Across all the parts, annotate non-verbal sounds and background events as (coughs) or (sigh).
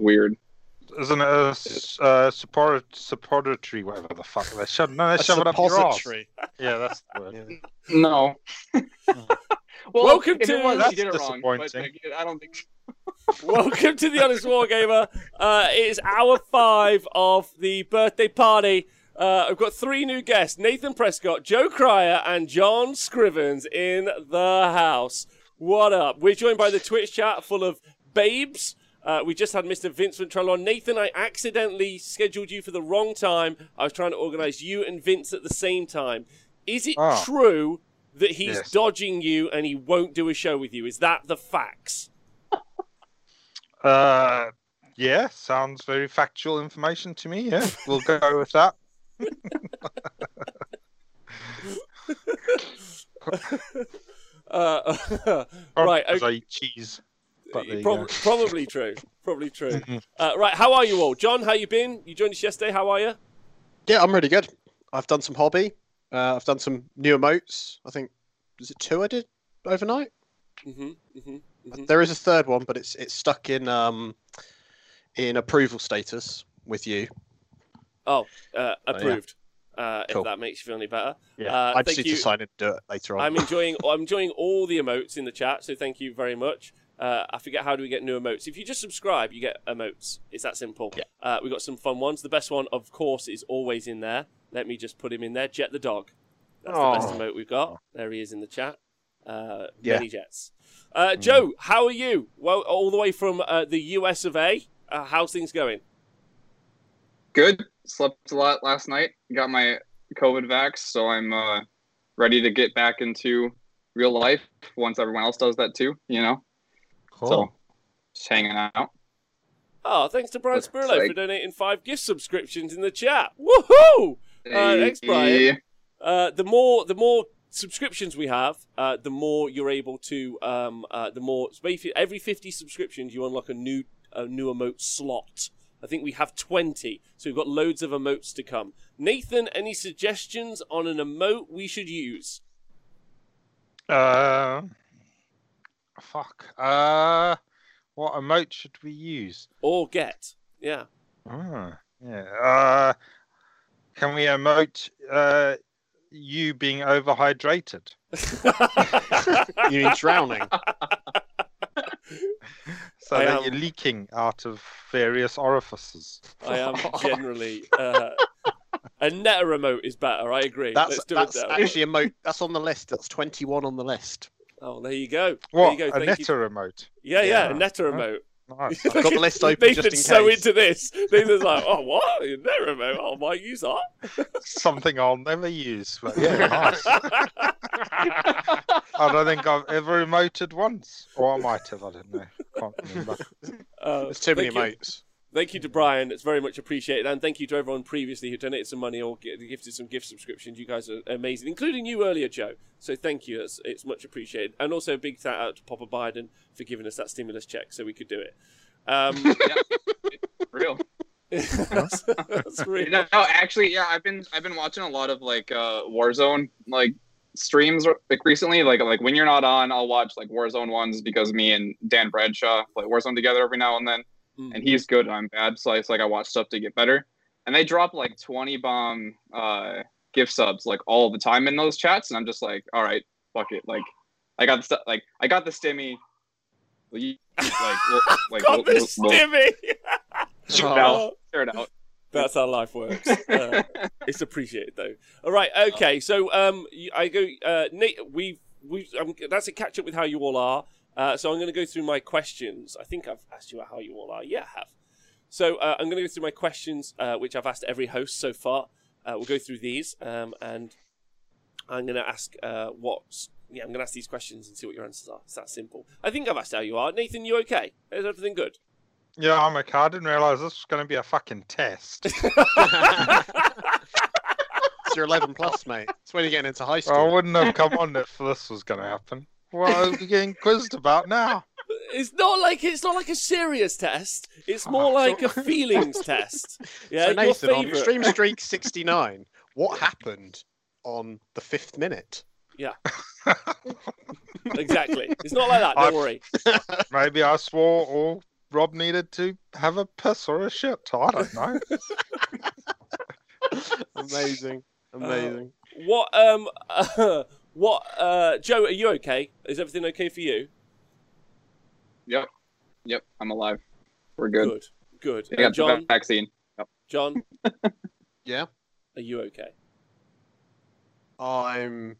weird. Isn't it a uh, support, suppository, whatever the fuck they shove? No, they A shove it up your ass. Yeah, that's the word. (laughs) Yeah. No. (laughs) well, Welcome if to- it was, That's you get it wrong. But disappointing. like, I don't think. (laughs) Welcome to the Honest Wargamer. Uh, it is hour five of the birthday party. Uh, I've got three new guests Nathan Prescott, Joe Krier, and John Scrivens in the house. What up? We're joined by the Twitch chat full of babes. Uh, we just had Mr. Vince Venturella on. Nathan, I accidentally scheduled you for the wrong time. I was trying to organize you and Vince at the same time. Is it Ah. true that he's Yes. dodging you and he won't do a show with you? Is that the facts? (laughs) Uh, yeah, sounds very factual information to me. Yeah, we'll go with that. (laughs) (laughs) Uh, Oh, right, okay. Cheese. But there you go. (laughs) probably true. Probably true. Mhm. Uh, right, how are you all? John, how you been? You joined us yesterday. How are you? Yeah, I'm really good. I've done some hobby. Uh, I've done some new emotes. I think was it two I did overnight. hmm hmm hmm There is a third one, but it's it's stuck in um in approval status with you. Oh, uh, yeah. approved. Uh, Cool. If that makes you feel any better. Yeah, Uh, I just thank need you. to sign in and do it later on. I'm enjoying. (laughs) I'm enjoying all the emotes in the chat. So thank you very much. Uh, I forget how do we get new emotes. If you just subscribe, you get emotes. It's that simple. Yeah. Uh, we got some fun ones. The best one, of course, is always in there. Let me just put him in there. Jet the dog. That's the best emote we've got. There he is in the chat. Uh, Yeah. Many jets. Uh, Joe, how are you? Well, all the way from uh, the US of A. Uh, how's things going? Good. Slept a lot last night. Got my COVID vax, so I'm uh, ready to get back into real life once everyone else does that too. You know. Cool. So just hanging out. Oh, thanks to Brian Looks Spurlow for donating five gift subscriptions in the chat. Woohoo! Uh, thanks, Brian. Uh, the more the more subscriptions we have, uh, the more you're able to. Um, uh, the more every 50 subscriptions, you unlock a new a new emote slot. I think we have 20, so we've got loads of emotes to come. Nathan, any suggestions on an emote we should use? Uh, fuck. Uh, what emote should we use? Or get? Yeah. Ah, yeah. Uh, can we emote uh, you being overhydrated? (laughs) you mean drowning? (laughs) So I that am- you're leaking out of various orifices. I am (laughs) generally. Uh, a net remote is better. I agree. That's Let's do that's it. Now. actually a mo- That's on the list. That's 21 on the list. Oh, there you go. What? There you go. A Thank you. netta remote? Yeah, yeah, Yeah. a netta remote. Nice. (laughs) I've got the list open just in Nathan's so into this. Nathan's like, oh, what? A net remote? Oh, I might use that. Something I'll never use. But yeah, nice. (laughs) I don't think I've ever emoted once. Or I might have, I don't know. Can't remember. Uh, There's too many thank you- emotes. Thank you to Brian. It's very much appreciated. And thank you to everyone previously who donated some money or gifted some gift subscriptions. You guys are amazing, including you earlier, Joe. So thank you. It's, it's much appreciated. And also a big shout out to Papa Biden for giving us that stimulus check so we could do it. Um, (laughs) real. that's, (laughs) that's really No, no, actually, yeah, I've been I've been watching a lot of like uh, Warzone like streams like recently. Like like when you're not on, I'll watch like Warzone ones because me and Dan Bradshaw play Warzone together every now and then, Mm. and he's good and I'm bad, so it's like I watch stuff to get better. And they drop like 20 bomb uh, gift subs like all the time in those chats, and I'm just like, all right, fuck it, like I got the stu- like I got the stimmy. Will you- Like, we'll, (laughs) like got we'll- this we'll- we'll stimmy. (laughs) share it Oh. Share it out. That's how life works. (laughs) Uh, it's appreciated though. All right, okay. So um, I go. Uh, Nate, we've we um, that's a catch up with how you all are. Uh, so I'm going to go through my questions. I think I've asked you how you all are. Yeah, I have. So uh, I'm going to go through my questions, uh, which I've asked every host so far. Uh, we'll go through these, um, and I'm going to ask uh, what's. Yeah, I'm going to ask these questions and see what your answers are. It's that simple. I think I've asked how you are. Nathan, you okay? Is everything good? Yeah, I'm okay. I didn't realise this was going to be a fucking test. (laughs) It's your 11 plus, mate. It's when you're getting into high school. I wouldn't have come on if this was going to happen. What are we getting quizzed about now? (laughs) It's not like it's not like a serious test. It's more like a (laughs) feelings test. Yeah, so your Nathan, on. Extreme (laughs) Streak 69, what happened on the fifth minute? Yeah. exactly. It's not like that. Don't I've- worry. Maybe I swore or Rob needed to have a piss or a shit. I don't know. Amazing. Amazing. What um what uh Joe, are you okay? Is everything okay for you? Yep. Yep. I'm alive. We're good. Good. Good. I Uh, got John, the vaccine. John, (laughs) Yeah. are you okay? I'm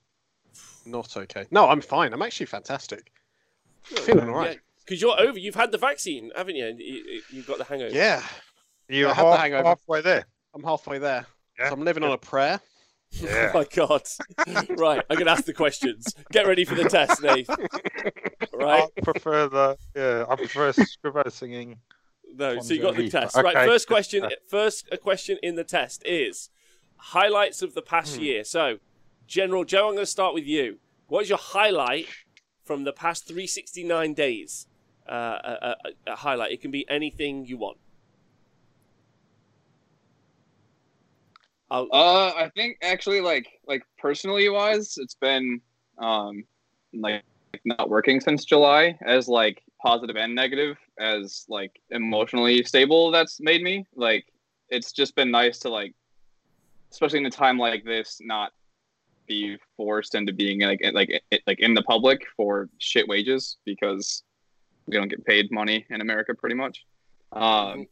not okay. No, I'm fine. I'm actually fantastic. Feeling all right. Because you're over. You've had the vaccine, haven't you? And you, you've got the hangover. Yeah. You're I had the hangover. halfway there. I'm halfway there. Yeah. So I'm living on a prayer. (laughs) Oh Yeah. my god. right, I'm gonna ask the questions. Get ready for the test, Nate. Right? I prefer the yeah. I prefer Scrivo singing. No, so you got the Jovi. test. Right, first question first a question in the test is highlights of the past Hmm. year. So, General Joe, I'm gonna start with you. What is your highlight from the past 369 days? Uh, a, a, a highlight. It can be anything you want. I'll, Uh, I think actually, like, like personally wise, it's been um, like not working since July as like positive and negative as like emotionally stable. That's made me like it's just been nice to like, especially in a time like this, not be forced into being like like like in the public for shit wages because we don't get paid money in America pretty much. Um,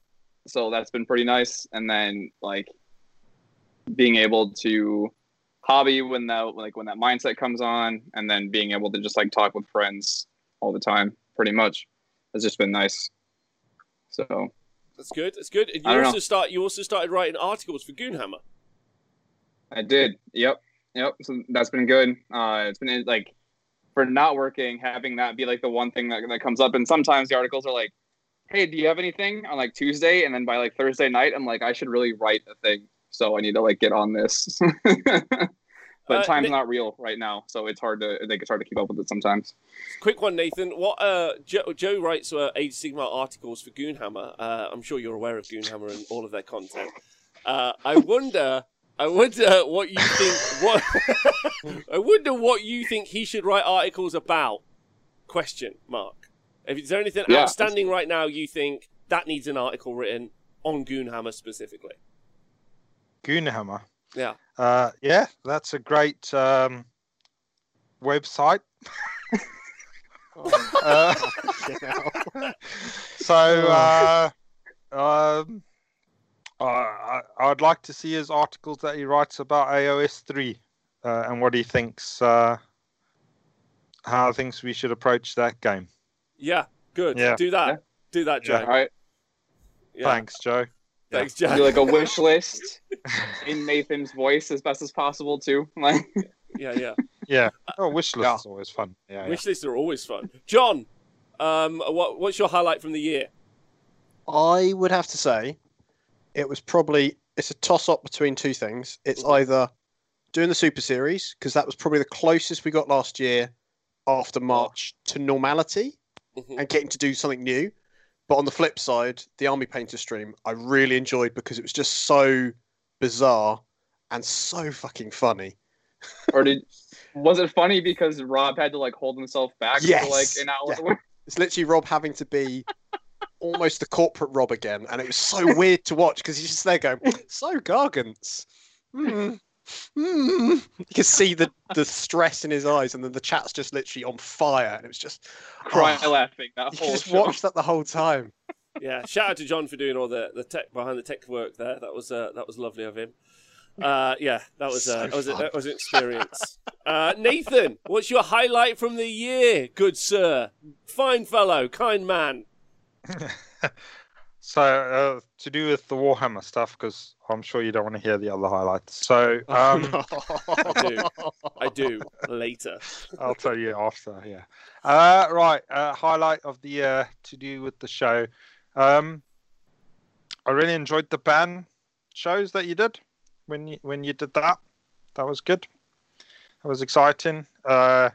so that's been pretty nice. And then like being able to hobby when that like when that mindset comes on and then being able to just like talk with friends all the time pretty much has just been nice so that's good. That's good. And you also know. start. You also started writing articles for Goonhammer. i did yep yep so that's been good uh it's been like for not working having that be like the one thing that, that comes up and sometimes the articles are like hey do you have anything on like tuesday and then by like thursday night i'm like i should really write a thing so i need to like get on this (laughs) but Uh, time's Nick- not real right now so it's hard to like it's hard to keep up with it sometimes Quick one, Nathan. What uh, Joe, Joe writes uh, Age Sigmar articles for Goonhammer. Uh, I'm sure you're aware of Goonhammer and all of their content. Uh, I wonder, I wonder what you think. What (laughs) I wonder what you think he should write articles about. Question mark. If is there anything Yeah. outstanding right now you think that needs an article written on Goonhammer specifically? Goonhammer. Yeah. Uh, yeah, that's a great um, website. (laughs) Uh, (laughs) so uh, um, I, I- I'd like to see his articles that he writes about AOS three uh, and what he thinks, uh, how he thinks we should approach that game. Yeah. Good. Yeah. Do that. Yeah. Do that, Joe. Yeah. all right Yeah. Thanks, Joe. Thanks, do like a wish (laughs) list in Nathan's voice as best as possible too. (laughs) Like yeah, yeah. Yeah. Oh, wish list Yeah. is always fun. Yeah, yeah. Wish lists are always fun. John, um, what, what's your highlight from the year? I would have to say it was probably it's a toss up between two things. It's either doing the Super Series because that was probably the closest we got last year after March to normality Mhm. and getting to do something new. But on the flip side, the Army Painter stream I really enjoyed because it was just so bizarre and so fucking funny. (laughs) or did was it funny because Rob had to like hold himself back Yes. for like an hour? It's literally Rob having to be almost the corporate Rob again, and it was so weird to watch because he's just there going, "So Gargants." Mm. Mm. You can see the, the stress in his eyes, and then the chat's just literally on fire, and it was just (laughs) Cry oh, laughing that (laughs) You whole can just show. watch that the whole time. (laughs) Yeah, shout out to John for doing all the, the tech behind the tech work there. That was uh, that was lovely of him. Uh, yeah, that was uh, So that was a, that was an experience. Uh, Nathan, what's your highlight from the year, good sir, fine fellow, kind man? So uh, to do with the Warhammer stuff, because I'm sure you don't want to hear the other highlights. So (laughs) um, I do. I do later. I'll tell you after. Yeah. Uh, right. Uh, highlight of the year to do with the show. Um, I really enjoyed the band shows that you did when you when you did that. That was good. That was exciting. Uh,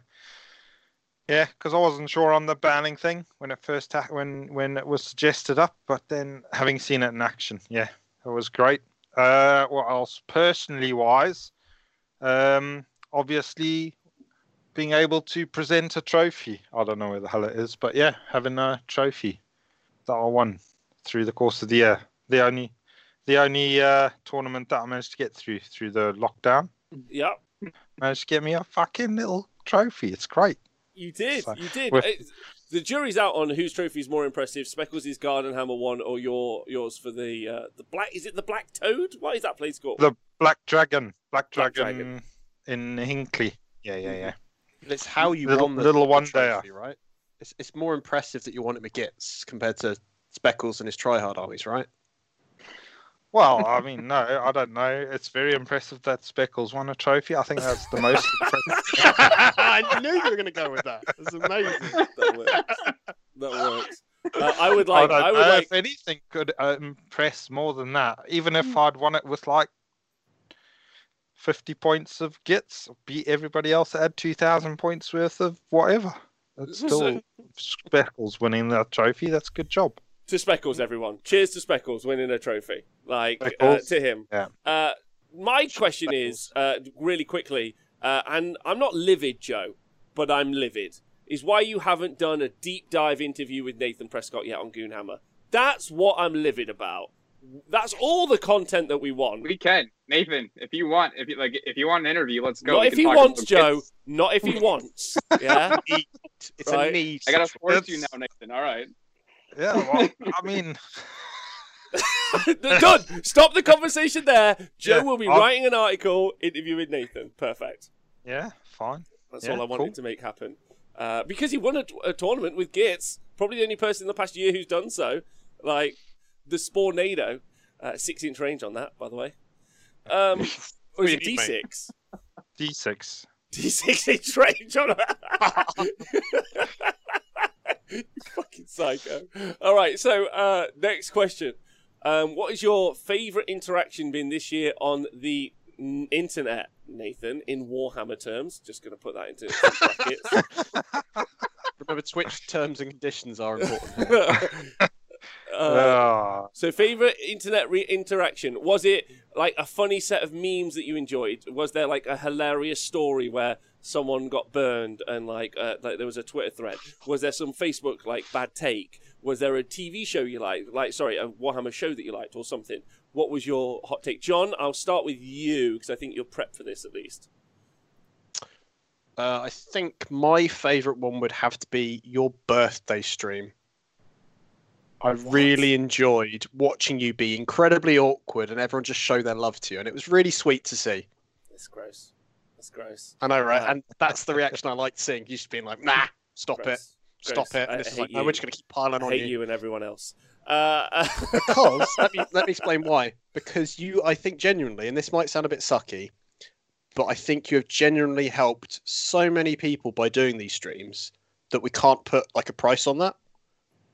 yeah, because I wasn't sure on the banning thing when it first when when it was suggested up, but then having seen it in action, yeah, it was great. Uh, what else? Personally wise, um, obviously being able to present a trophy. I don't know where the hell it is, but yeah, having a trophy that I won through the course of the year. The only, the only uh, tournament that I managed to get through through the lockdown. Yeah, Managed to get me a fucking little trophy. It's great. You did. So, you did. the jury's out on whose trophy is more impressive: Speckles' Garden Hammer one, or your yours for the uh, the black. Is it the Black Toad? What is that place called? The Black Dragon, Black Black Dragon, in Hinckley. Yeah, yeah, yeah. It's how you Little- won the little one trophy, right? It's it's more impressive that you won it McGits compared to Speckles and his tryhard armies, right? Well, I mean, no, I don't know. It's very impressive that Speckles won a trophy. I think that's the most (laughs) impressive. I knew you were going to go with that. It's amazing. that works. That works. Uh, I would I like. don't I, would know like. if anything could uh, impress more than that. Even Hmm. if I'd won it with like 50 points of gits, beat everybody else that had 2,000 points worth of whatever. It's still Speckles winning that trophy. That's a good job. To Speckles, everyone. Cheers to Speckles winning a trophy. Like uh, to him. Yeah. Uh, my question is, uh, really quickly, uh, and I'm not livid, Joe, but I'm livid. Is why you haven't done a deep dive interview with Nathan Prescott yet on Goonhammer. That's what I'm livid about. That's all the content that we want. We can, Nathan. If you want, if you like, if you want an interview, let's go. Not We if can he talk wants, Joe. kids. Not if he (laughs) wants. Yeah. It's Right. a need. I gotta force you now, Nathan. All right. Yeah, well, I mean, (laughs) Done. Stop the conversation there. Joe Yeah, will be I'll- writing an article interviewing Nathan. Perfect. yeah, fine. That's Yeah, all I wanted cool. to make happen. Uh, because he won a, a tournament with Gits, probably the only person in the past year who's done so. Like the Spornado, uh, six inch range on that, by the way. Um, (laughs) or is it Really, mate? D6? D6. D6 inch range on that. (laughs) you (laughs) fucking psycho. All right, so uh, next question. Um, what is your favourite interaction been this year on the n- internet, Nathan, in Warhammer terms? Just going to put that into brackets. (laughs) Remember, Twitch terms and conditions are important. (laughs) uh, Ah, so, favorite internet re- interaction was it like a funny set of memes that you enjoyed? Was there like a hilarious story where someone got burned and like uh, like there was a Twitter thread? Was there some Facebook like bad take? Was there a TV show you liked? Like, sorry, a Warhammer show that you liked or something? What was your hot take, John? I'll start with you because I think you're prepped for this at least. Uh, I think my favourite one would have to be your birthday stream. I really enjoyed watching you be incredibly awkward and everyone just show their love to you, and it was really sweet to see. That's gross. That's gross. I know, right? Uh, and that's the reaction I liked seeing. You just being like, "Nah, stop it, Gross. stop Gross. it." I And it's just hate like, "No, you. we're just going to keep piling I on you." you and everyone else. Uh, (laughs) because let me let me explain why. Because you, I think genuinely, and this might sound a bit sucky, but I think you have genuinely helped so many people by doing these streams that we can't put like a price on that.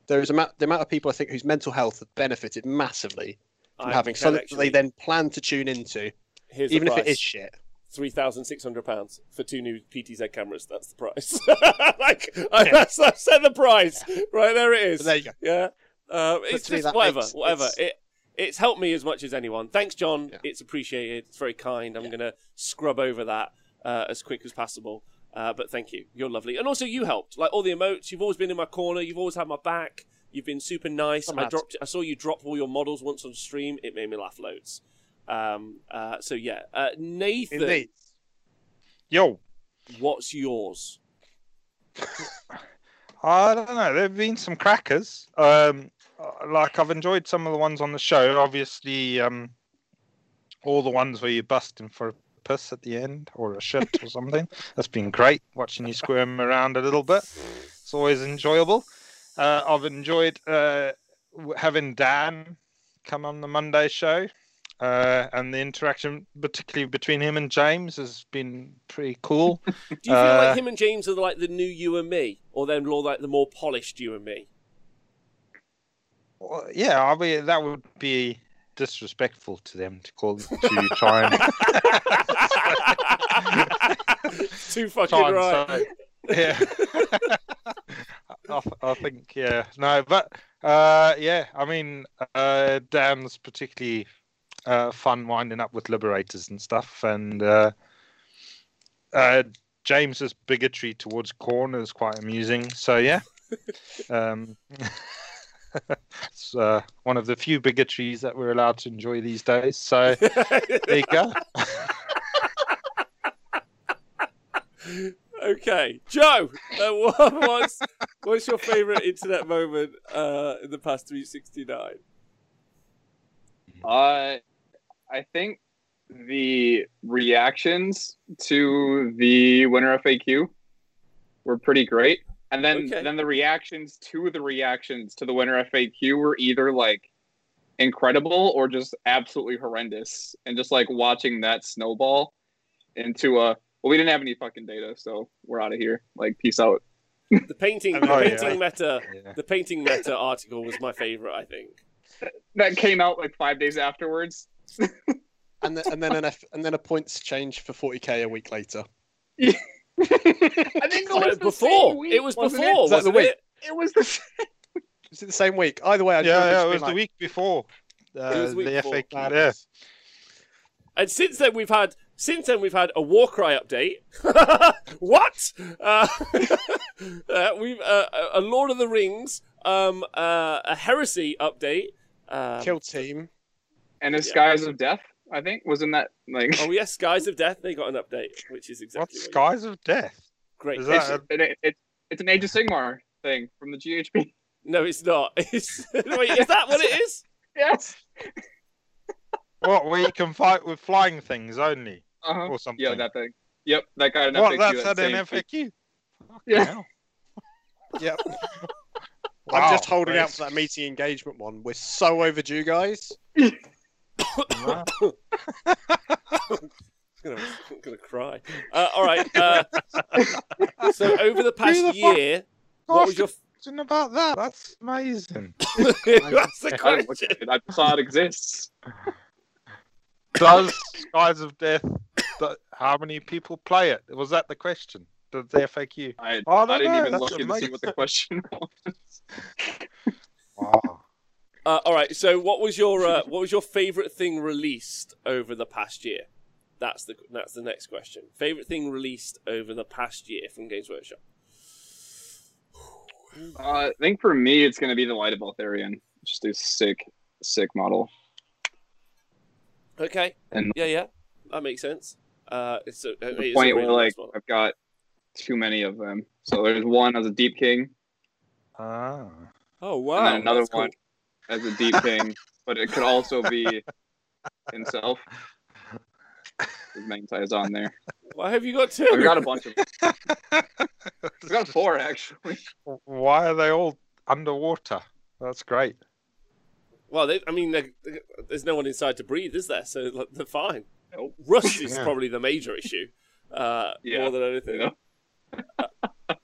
There is a ma- the amount of people I think whose mental health have benefited massively from I having something that actually- they then plan to tune into, Here's even the if it is shit. Three thousand six hundred pounds for two new PTZ cameras. That's the price. (laughs) like I, that's, I said the price right there. It is. But there you go. Yeah. Uh, it's just whatever, makes- whatever. it's- It it's helped me as much as anyone. Thanks, John. Yeah. It's appreciated. It's very kind. I'm gonna scrub over that uh, as quick as possible. Uh, but thank you. You're lovely, and also you helped. Like all the emotes, you've always been in my corner. You've always had my back. You've been super nice. I'm I dropped. I saw you drop all your models once on stream. It made me laugh loads. Um, uh, so yeah, uh, Nathan, Indeed. yo, what's yours? (laughs) I don't know. There've been some crackers. Um, uh, like I've enjoyed some of the ones on the show. Obviously, um, all the ones where you're busting for a piss at the end or a shit or something. (laughs) That's been great. Watching you squirm around a little bit. It's always enjoyable. Uh, I've enjoyed uh, having Dan come on the Monday show. Uh, and the interaction, particularly between him and James, has been pretty cool. (laughs) Do you feel Uh, like him and James are like the new you and me, or then more like the more polished you and me? Well, yeah, I mean that would be disrespectful to them to call to try and (laughs) (laughs) Too fucking try right. say, yeah. I, I think yeah, no, but uh, yeah, I mean uh, Dan's particularly uh, fun winding up with liberators and stuff, and uh, uh, James's bigotry towards corn is quite amusing. So yeah, (laughs) um, (laughs) it's uh, one of the few bigotries that we're allowed to enjoy these days. So there you go. (laughs) okay, Joe, uh, what, what's what's your favourite internet moment uh, in the past 369? Uh, I think the reactions to the winner FAQ were pretty great, and then Okay. then the reactions to the reactions to the winner FAQ were either like incredible or just absolutely horrendous, and just like watching that snowball into a well, we didn't have any fucking data, so we're out of here. Like, peace out. The painting, (laughs) oh, the Oh, yeah. painting meta, Yeah. the painting meta article was my favourite. I think. That came out like five days afterwards. And then, and then an F, and then a points change for 40k a week later. I think it was the before same week, it was before, Is that the week? it? It, it was the same. Was it the same week? Either way, I Yeah, yeah, it was been the week before. Uh, was the week the before. FAQ. Yeah. And since then we've had since then we've had a Warcry update. (laughs) what? Uh, (laughs) uh, we've uh, a Lord of the Rings, um, uh, a Heresy update. Um, Kill team. And a Skies of Death, I think, was in that like. Oh yes, Skies of (laughs) Death. They got an update, which is exactly what skies of death? great. Is it's, that it, it, it's an Age of Sigmar thing from the GHB. (laughs) No, it's not. (laughs) It's... Wait, is that what it is? Yes. what? Where you can fight with flying things only, Uh-huh. or something? Yeah, that thing. Yep, that got an what? FAQ. That's that at an same. FAQ. Yeah. Yep. Wow, I'm just holding out for that meeting engagement one. We're so overdue, guys. Wow. (coughs) I'm gonna, I'm gonna cry. Uh, all right. Uh, so over the past the fuck- year, what was your? Question about that? That's amazing. (laughs) That's the I don't question. at it. I saw it exists. (laughs) Does Skies of Death? th- How many people play it? Was that the question? The, the FAQ. I, Oh, I don't I didn't know, even that's look and see what the question (laughs) was. Wow. Uh, all right. So, what was your uh, what was your favorite thing released over the past year? That's the that's the next question. Favorite thing released over the past year from Games Workshop. Uh, I think for me, it's going to be the Light of Eltharion. Just a sick, sick model. Okay. And- yeah, yeah, that makes sense. Uh, it's a, the is a point really where like model. I've got too many of them. So there's one as a Deepkin, Ah. Oh wow. and then another that's cool. One as a Deep thing, but it could also be himself. His main tie is on there. Why have you got two? I've got a bunch of. (laughs) I've got four actually. Why are they all underwater? That's great. Well, they, I mean, they- they- there's no one inside to breathe, is there? So like, they're fine. Nope. Rust is Yeah. probably the major issue, uh, Yeah, more than anything. you know?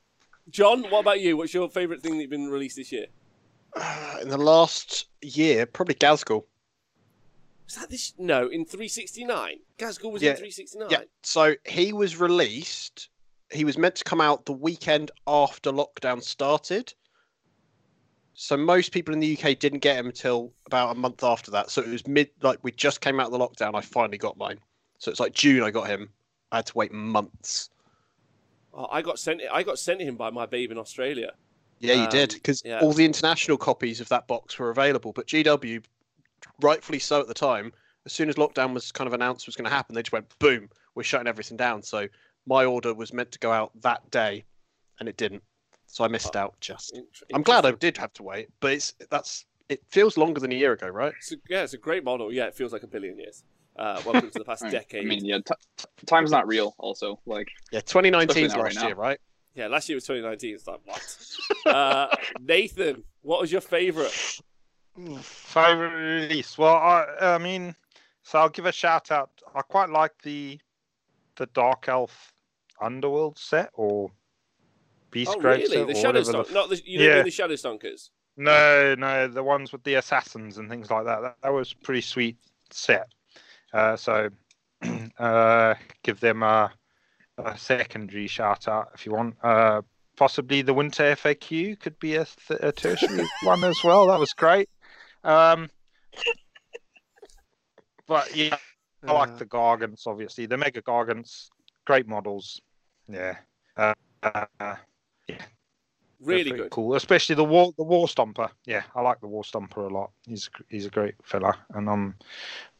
John, what about you? What's your favourite thing that's been released this year? Uh, (sighs) in the last year, probably Ghazghkull. Was that this? No, in 369. Ghazghkull was Yeah, in 369. Yeah. So he was released. He was meant to come out the weekend after lockdown started. So most people in the UK didn't get him until about a month after that. So it was mid, like we just came out of the lockdown. I finally got mine. So it's like June. I got him. I had to wait months. Oh, I got sent. I got sent him by my babe in Australia. Yeah, you did Um, because yeah. all the international copies of that box were available. But GW, rightfully so at the time, as soon as lockdown was kind of announced was going to happen, they just went boom, we're shutting everything down. So my order was meant to go out that day, and it didn't. So I missed out. Just I'm glad I did have to wait, but it's that's it feels longer than a year ago, right? It's a, yeah, it's a great model. Yeah, it feels like a billion years. Uh, welcome to the past (laughs) Right. decade. I mean, yeah, t- t- time's not real. Also, like Yeah, 2019 's Especially last right year, right? Yeah, last year was 2019. It's like what? uh, (laughs) Nathan, what was your favourite? Favorite release? Well, I, I mean, so I'll give a shout out. I quite like the the Dark Elf Underworld set or Beast Oh, Grave really? set The or Shadow whatever the not the you Yeah. the Shadow Stonkers. No, no, the ones with the assassins and things like that. That, that was pretty sweet set. Uh, so (clears throat) uh, give them a, a secondary shout out if you want. Uh, possibly the Winter FAQ could be a, th- a tertiary (laughs) one as well. That was great. Um, but yeah, I like Uh, the Gargants, obviously. The Mega Gargants, great models. Yeah. Uh, uh, They're Really good. Cool, especially the war the war stomper. Yeah, I like the war stomper a lot. He's he's a great fella, and I'm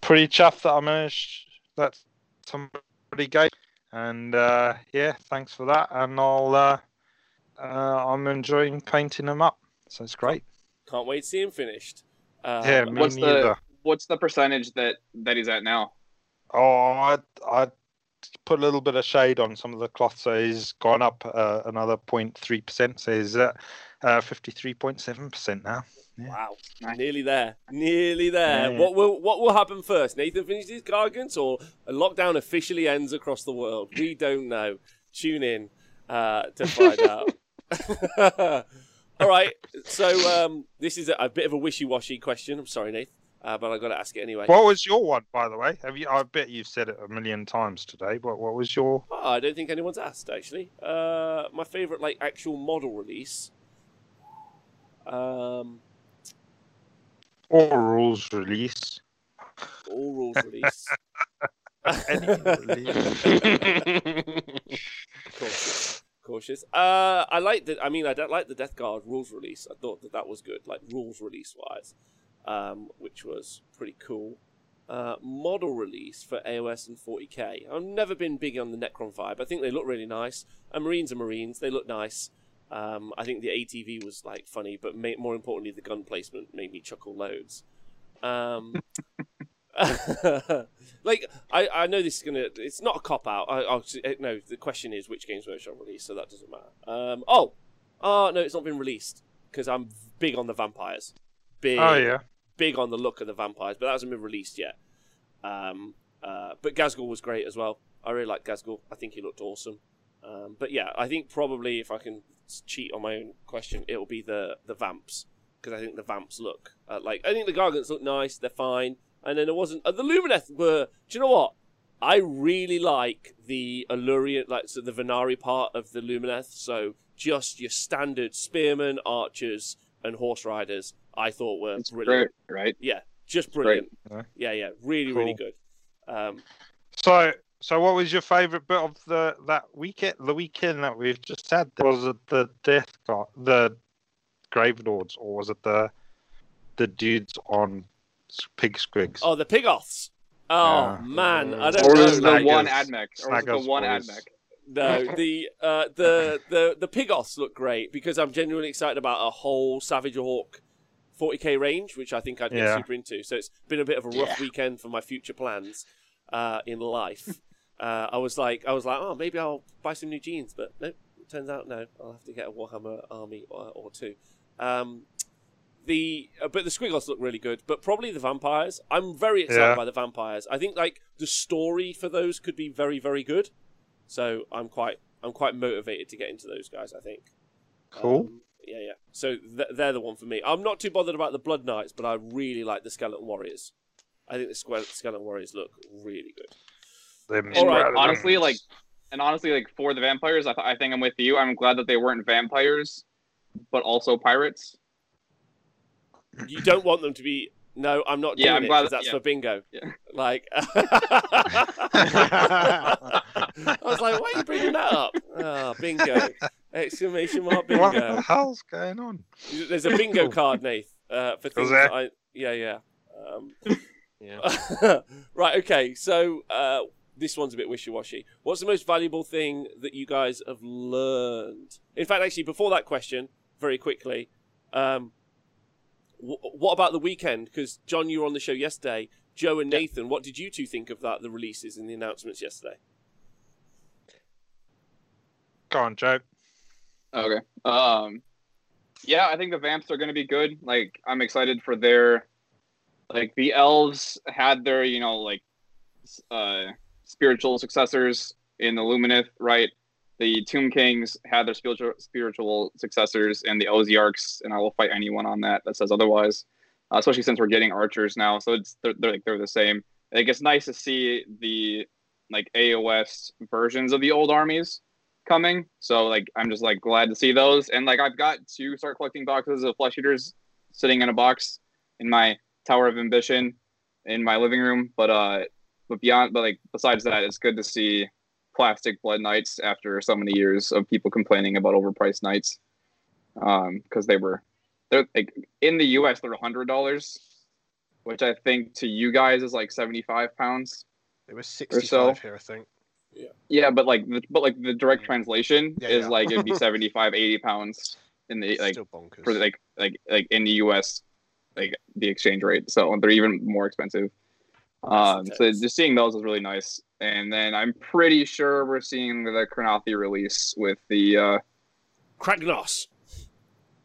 pretty chuffed that I managed that somebody gave. And uh, yeah, thanks for that. And I'll uh, uh, I'm enjoying painting them up, so it's great. Can't wait to see him finished. Uh, yeah, me what's the- neither. What's the percentage that that he's at now? Oh, I I put a little bit of shade on some of the cloth, so he's gone up uh, another 0.3 percent. So he's at uh, 53.7 percent now. Yeah. Wow, Nice. nearly there, nearly there. Yeah. What will what will happen first? Nathan finishes his gargants, or a lockdown officially ends across the world? We don't know. Tune in uh, to find (laughs) out. (laughs) All right, so um, this is a, a bit of a wishy-washy question. I'm sorry, Nathan, uh, but I've got to ask it anyway. What was your one, by the way? Have you? I bet you've said it a million times today. But what was your? Oh, I don't think anyone's asked actually. Uh, my favorite like actual model release. Um, All rules release. all rules release. (laughs) Any (laughs) release. cautious, cautious. Uh, I like the. I mean, I don't like the Death Guard rules release. I thought that that was good, like rules release wise, um, which was pretty cool. Uh, model release for AOS and 40k. I've never been big on the Necron vibe. I think they look really nice. And Marines are Marines. They look nice. Um, I think the ATV was like funny, but ma- more importantly, the gun placement made me chuckle loads. Um, (laughs) like I, I know this is gonna. It's not a cop out. I, I'll, no, the question is which games were Workshop released, so that doesn't matter. Um, oh, oh no, it's not been released because I'm big on the vampires. Big, Oh yeah. big on the look of the vampires, but that hasn't been released yet. Um, uh, but Ghazghkull was great as well. I really like Ghazghkull. I think he looked awesome. Um, but yeah, I think probably if I can cheat on my own question, it'll be the the vamps because I think the vamps look uh, like I think the gargants look nice. They're fine, and then it wasn't uh, the Lumineth were. Do you know what? I really like the Allurian, like so the Venari part of the Lumineth. So just your standard spearmen, archers, and horse riders. I thought were It's brilliant. great, right? Yeah, just Great. brilliant. Yeah. Yeah, yeah, really, really good. Um, So, so what was your favourite bit of the that weekend? The weekend that we've just had was it the death guard, the grave lords, or was it the the dudes on pig squigs? oh, the Pigoths. Oh Yeah. man, I don't Or know. was it the one AdMech? Or was it the one boys. AdMech? No, the uh, the the the Pigoths look great because I'm genuinely excited about a whole Savage Hawk 40k range, which I think I'd get Yeah. super into. So it's been a bit of a rough weekend for my future plans uh, in life. (laughs) Uh, I was like, I was like, oh, maybe I'll buy some new jeans, but no. It turns out no. I'll have to get a Warhammer army or, or two. Um, the uh, but the Squiggles look really good, but probably the vampires. I'm very excited Yeah. by the vampires. I think like the story for those could be very very good. So I'm quite I'm quite motivated to get into those guys. I think. Cool. Um, yeah, yeah. So th- they're the one for me. I'm not too bothered about the Blood Knights, but I really like the Skeleton Warriors. I think the Sque- Skeleton Warriors look really good. Them All right, skeletons. honestly, like- And honestly, like for the vampires, I, th- I think I'm with you. I'm glad that they weren't vampires, but also pirates. You don't want them to be. No, I'm not (laughs) Yeah, doing I'm it glad- 'cause that's yeah. for bingo. Yeah. Like, (laughs) I was like, why are you bringing that up? Ah, bingo! (laughs) Exclamation mark Bingo! what bingo! the hell's going on? There's a bingo card, Nath, uh, for things. there? that I, yeah, yeah. Um, Yeah. (laughs) right. Okay. So uh, this one's a bit wishy-washy. What's the most valuable thing that you guys have learned? In fact, actually, before that question, very quickly, um, wh- what about the weekend? Because John, you were on the show yesterday. Joe and Nathan, what did you two think of that? The releases and the announcements yesterday. Go on, Joe. Okay. Um, yeah, I think the vamps are going to be good. Like, I'm excited for their, like, the elves had their, you know, like, uh, spiritual successors in the Lumineth, right? The Tomb Kings had their spiritual spiritual successors in the Ossiarchs, and I will fight anyone on that that says otherwise. Uh, especially since we're getting archers now, so it's they're they're, like, they're the same. Like it's nice to see the like AOS versions of the old armies coming. So like I'm just like glad to see those. And like I've got to start collecting boxes of flesh eaters sitting in a box in my Tower of Ambition in my living room. But uh but beyond but like besides that, it's good to see plastic blood knights after so many years of people complaining about overpriced knights. um because they were they're like in the us they're a hundred dollars which i think to you guys is like 75 pounds It was so. 65 here, I think. yeah yeah, but like the, but like the direct translation Yeah, is yeah. like it'd be (laughs) 75 80 pounds in the like for like like like in the us like the exchange rate so they're even more expensive um so just seeing those is really nice and then i'm pretty sure we're seeing the Kurnothi release with the uh Kragnos.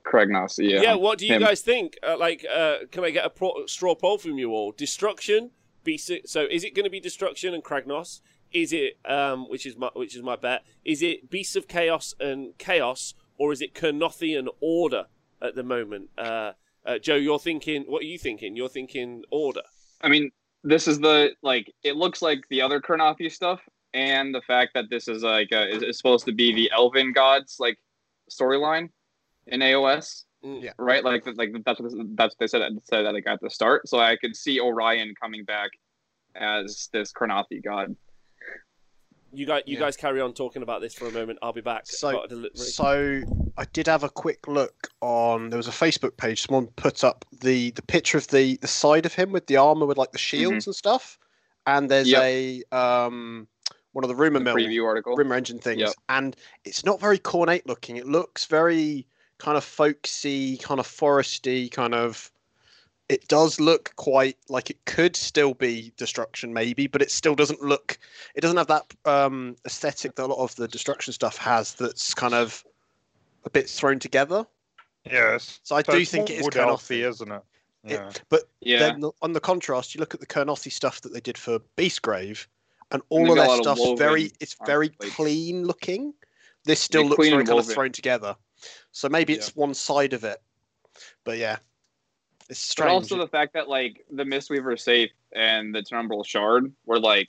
Kragnos, yeah. Yeah, what do you him. guys think? Uh, like, uh, can I get a pro- straw poll from you all? Destruction, Beast. So, is it going to be Destruction and Kragnos? Is it, um, which is my which is my bet? Is it Beasts of Chaos and Chaos, or is it Kurnothi and Order at the moment? Uh, uh, Joe, you're thinking. What are you thinking? You're thinking Order. I mean, this is the like it looks like the other Kurnothi stuff, and the fact that this is like uh, is, is supposed to be the Elven gods like storyline in AOS, Mm. Yeah. right? Like like that's what that's what they said said that like at the start. So I could see Orion coming back as this Kurnothi god. You guys, you Yeah. guys carry on talking about this for a moment. I'll be back. So- Got. So I did have a quick look on. There was a Facebook page. Someone put up the the picture of the the side of him with the armor with like the shields and stuff. And there's Yep. a um one of the rumor The mill preview article. rumor engine things, Yep. and it's not very cornate looking. It looks very kind of folksy, kind of foresty, kind of. It does look quite like it could still be destruction, maybe, but it still doesn't look. It doesn't have that um, aesthetic that a lot of the destruction stuff has. That's kind of a bit thrown together. Yes. So I So do it's think it is Wood Kurnothi. Elfy, isn't it? It- Yeah. But Yeah, then on the contrast, you look at the Kurnothi stuff that they did for Beastgrave, and all they've of got their lot of stuff's very it's very plates. clean looking. This still looks very kind of thrown together. So maybe Yeah. it's one side of it. But yeah. It's but also the fact that like the Mistweaver Saih and the Tenumbral Shard were like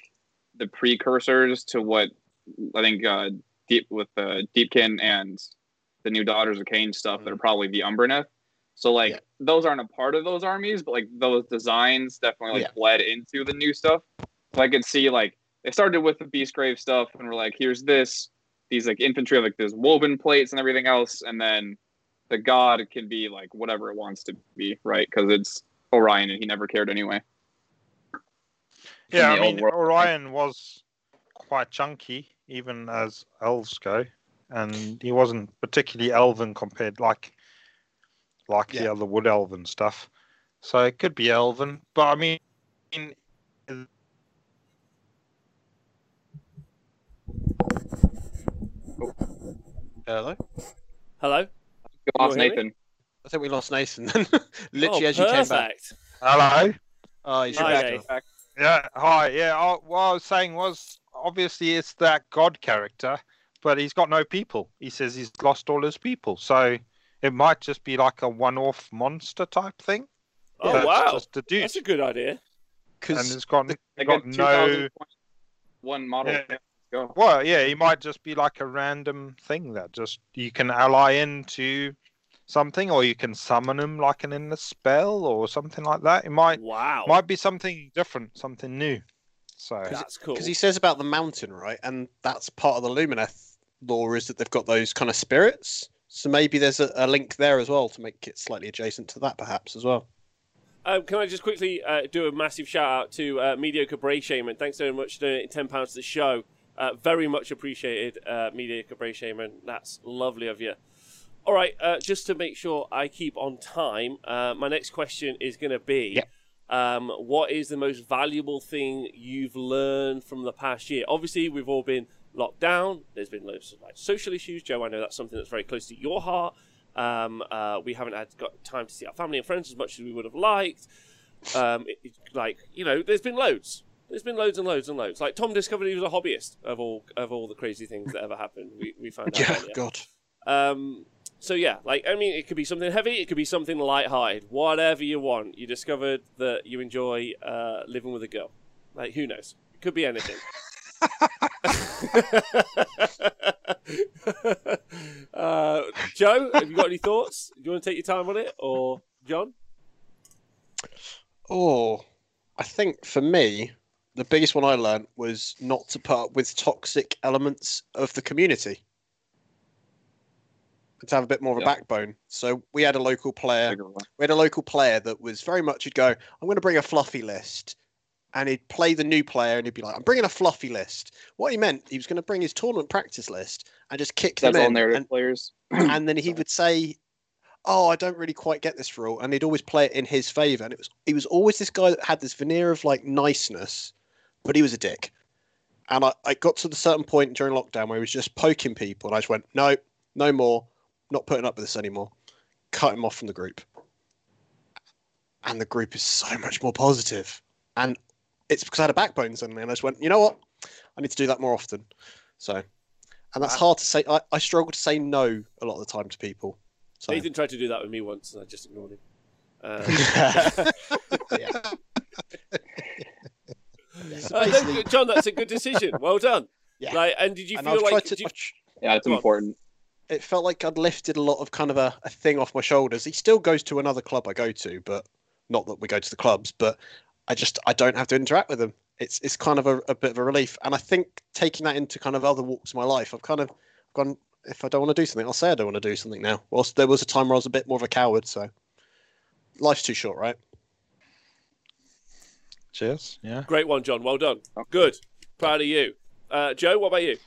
the precursors to what I think uh, deep with uh, Deepkin and the new Daughters of Khaine stuff that are probably the Umbraneth. So like Yeah. those aren't a part of those armies, but like those designs definitely like Yeah. bled into the new stuff. So I could see like they started with the Beastgrave stuff and we're like, here's this, these like infantry like this woven plates and everything else, and then the god can be like whatever it wants to be, right? Because it's Orion and he never cared anyway. Yeah, I mean, world. Orion was quite chunky, even as elves go, and he wasn't particularly elven compared like like Yeah. the other wood elven stuff. So it could be elven, but I mean, Hello? Hello. We lost hear me? Nathan. I think we lost Nathan. (laughs) Literally oh, as you came back. hello. Ah, oh, he's Hi, back. Dave. Yeah, hi. Yeah, I, what I was saying was obviously it's that god character, but he's got no people. He says he's lost all his people, so it might just be like a one-off monster type thing. Oh wow, just a dude, that's a good idea. Because it's got Like got no. 2021 model. Yeah. Let's go. Well, yeah, he might just be like a random thing that just you can ally into something, or you can summon him like an in a spell or something like that. It might Wow, might be something different, something new. So that's cool. Because he says about the mountain, right? And that's part of the Lumineth lore is that they've got those kind of spirits. So maybe there's a, a link there as well to make it slightly adjacent to that, perhaps as well. Um, can I just quickly uh, do a massive shout out to uh, Mediocre Bray Shaman? Thanks so much for donating ten pounds to the show. Uh, very much appreciated, uh, Mediocre Bray Shaman. That's lovely of you. All right, uh, just to make sure I keep on time, uh, my next question is going to be. Yep. Um, what is the most valuable thing you've learned from the past year? Obviously, we've all been locked down. There's been loads of like social issues. Joe, I know that's something that's very close to your heart. Um, uh, we haven't had got time to see our family and friends as much as we would have liked. Um, it- like you know, there's been loads. There's been loads and loads and loads. Like Tom discovered he was a hobbyist of all of all the crazy things that ever happened. We we found out. Yeah, earlier. God. Um, so yeah, like I mean, it could be something heavy, it could be something light-hearted, whatever you want. You discovered that you enjoy uh, living with a girl. Like who knows? It could be anything. (laughs) (laughs) uh, Joe, have you got any thoughts? Do you want to take your time on it, or John? Oh, I think for me, the biggest one I learned was not to put up with toxic elements of the community. and to have a bit more of a Yeah. backbone. So we had a local player. Figure it out. We had a local player that was very much. He'd go, "I'm going to bring a fluffy list," and he'd play the new player, and he'd be like, "I'm bringing a fluffy list." What he meant, he was going to bring his tournament practice list and just kick That's them in, narrative and, players. (clears throat) and then he would say, "Oh, I don't really quite get this rule," and he'd always play it in his favor. And it was he was always this guy that had this veneer of like niceness, but he was a dick. And I, I got to the certain point during lockdown where he was just poking people, and I just went, "No, no more, not putting up with this anymore." Cut him off from the group, and the group is so much more positive. And it's because I had a backbone suddenly, and I just went, "You know what? I need to do that more often." So, and that's hard to say. I, I struggle to say no a lot of the time to people. So. Nathan tried to do that with me once, and I just ignored him. Uh, (laughs) (laughs) yeah. (laughs) So uh, basically- John, that's a good decision. Well done. (laughs) Yeah. Like, and did you and feel I've like tried to, you- I've Yeah, it's Go on. important. it felt like I'd lifted a lot of kind of a, a thing off my shoulders. He still goes to another club I go to, but not that we go to the clubs, but I just I don't have to interact with them. It's it's kind of a, a bit of a relief. And I think taking that into kind of other walks of my life, I've kind of gone if I don't want to do something, I'll say I don't want to do something now. Whilst there was a time where I was a bit more of a coward, so life's too short, right? Cheers. Yeah. great one, John? Well done. Good. Proud of you. Uh, Joe, what about you?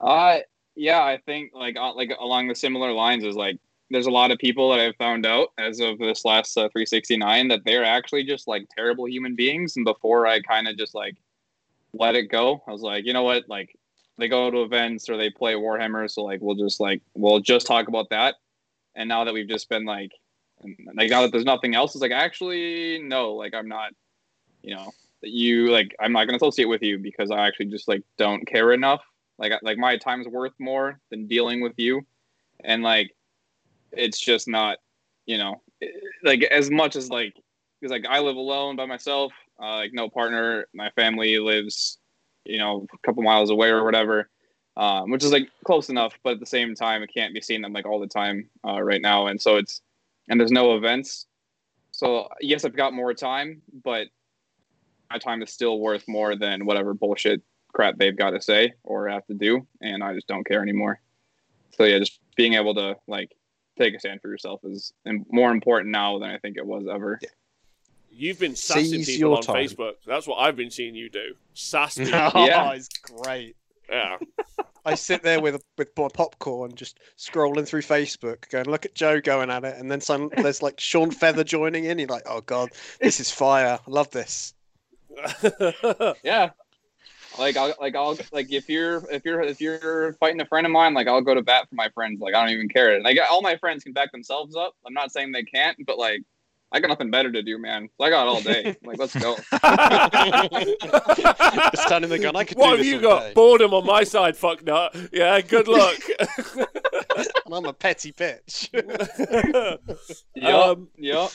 Uh yeah, I think like uh, like along the similar lines is like there's a lot of people that I've found out as of this last uh, 369 that they're actually just like terrible human beings. And before I kind of just like let it go, I was like, you know what, like they go to events or they play Warhammer, so like we'll just like we'll just talk about that. And now that we've just been like like now that there's nothing else, it's like actually no, like I'm not, you know, that you like I'm not gonna associate with you because I actually just like don't care enough. Like like my time's worth more than dealing with you. And like it's just not you know like as much as like because like i live alone by myself uh, like no partner my family lives you know a couple miles away or whatever um, which is like close enough but at the same time i can't be seeing them like all the time uh, right now. And so it's and there's no events so yes i've got more time but my time is still worth more than whatever bullshit crap they've got to say or have to do, and I just don't care anymore. So yeah, just being able to like take a stand for yourself is more important now than I think it was ever. You've been sassing Seize people on time. Facebook. That's what I've been seeing you do. Sass (laughs) people. Oh, yeah. it's great. Yeah. I sit there with with my popcorn, just scrolling through Facebook, going, "Look at Joe going at it," and then some there's like Sean Feather joining in. You're like, "Oh God, this is fire! I love this." (laughs) Yeah. Like I'll like I'll like if you're if you're if you're fighting a friend of mine, like I'll go to bat for my friends. Like I don't even care. Like all my friends can back themselves up. I'm not saying they can't, but like I got nothing better to do, man. I got all day. Like let's go. (laughs) Just standing there going, "I could what do have this you all got? day." Boredom on my side, fuck nut. Yeah, good luck. (laughs) (laughs) and I'm a petty bitch. Yep. Um, yep.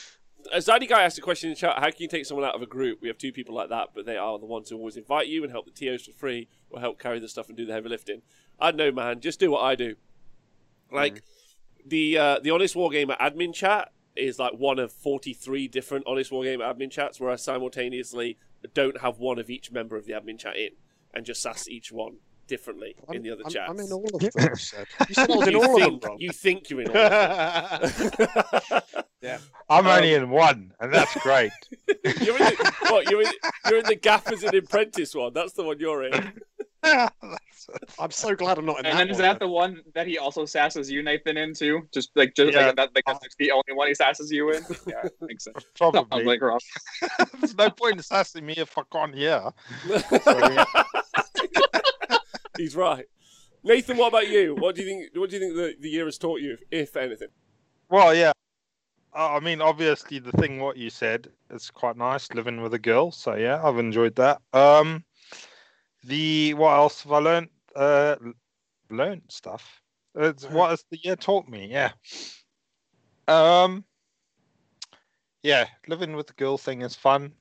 A Zaddy guy asked a question in the chat. How can you take someone out of a group? We have two people like that, but they are the ones who always invite you and help the TOs for free or help carry the stuff and do the heavy lifting. I don't know, man. Just do what I do. Like the uh, the Honest Wargamer admin chat is like one of forty three different Honest Wargamer admin chats, where I simultaneously don't have one of each member of the admin chat in and just sass each one differently in the other I'm, chats. I'm in all of them. (laughs) You said, you said I was in you all think, of them, Rob. You think you're in all of them. (laughs) yeah. I'm Um, only in one, and that's great. (laughs) you're in the, what? You're in, you're in the Gaffers and Apprentice one. That's the one you're in. (laughs) I'm so glad I'm not in And that then is that the one that he also sasses you, Nathan, into? Just like just Yeah. like that because it's the only one he sasses you in. Yeah, makes sense. Sounds (laughs) Probably. like Rob. (laughs) There's no point in sassing me if I can't hear. He's right. Nathan, what about you? What do you think? What do you think the, the year has taught you, if anything? Well, yeah. Uh, I mean, obviously, the thing what you said is quite nice living with a girl. So yeah, I've enjoyed that. Um, the what else have I learned? Uh, learned stuff. It's what has the year taught me? Yeah. Um. Yeah, living with the girl thing is fun.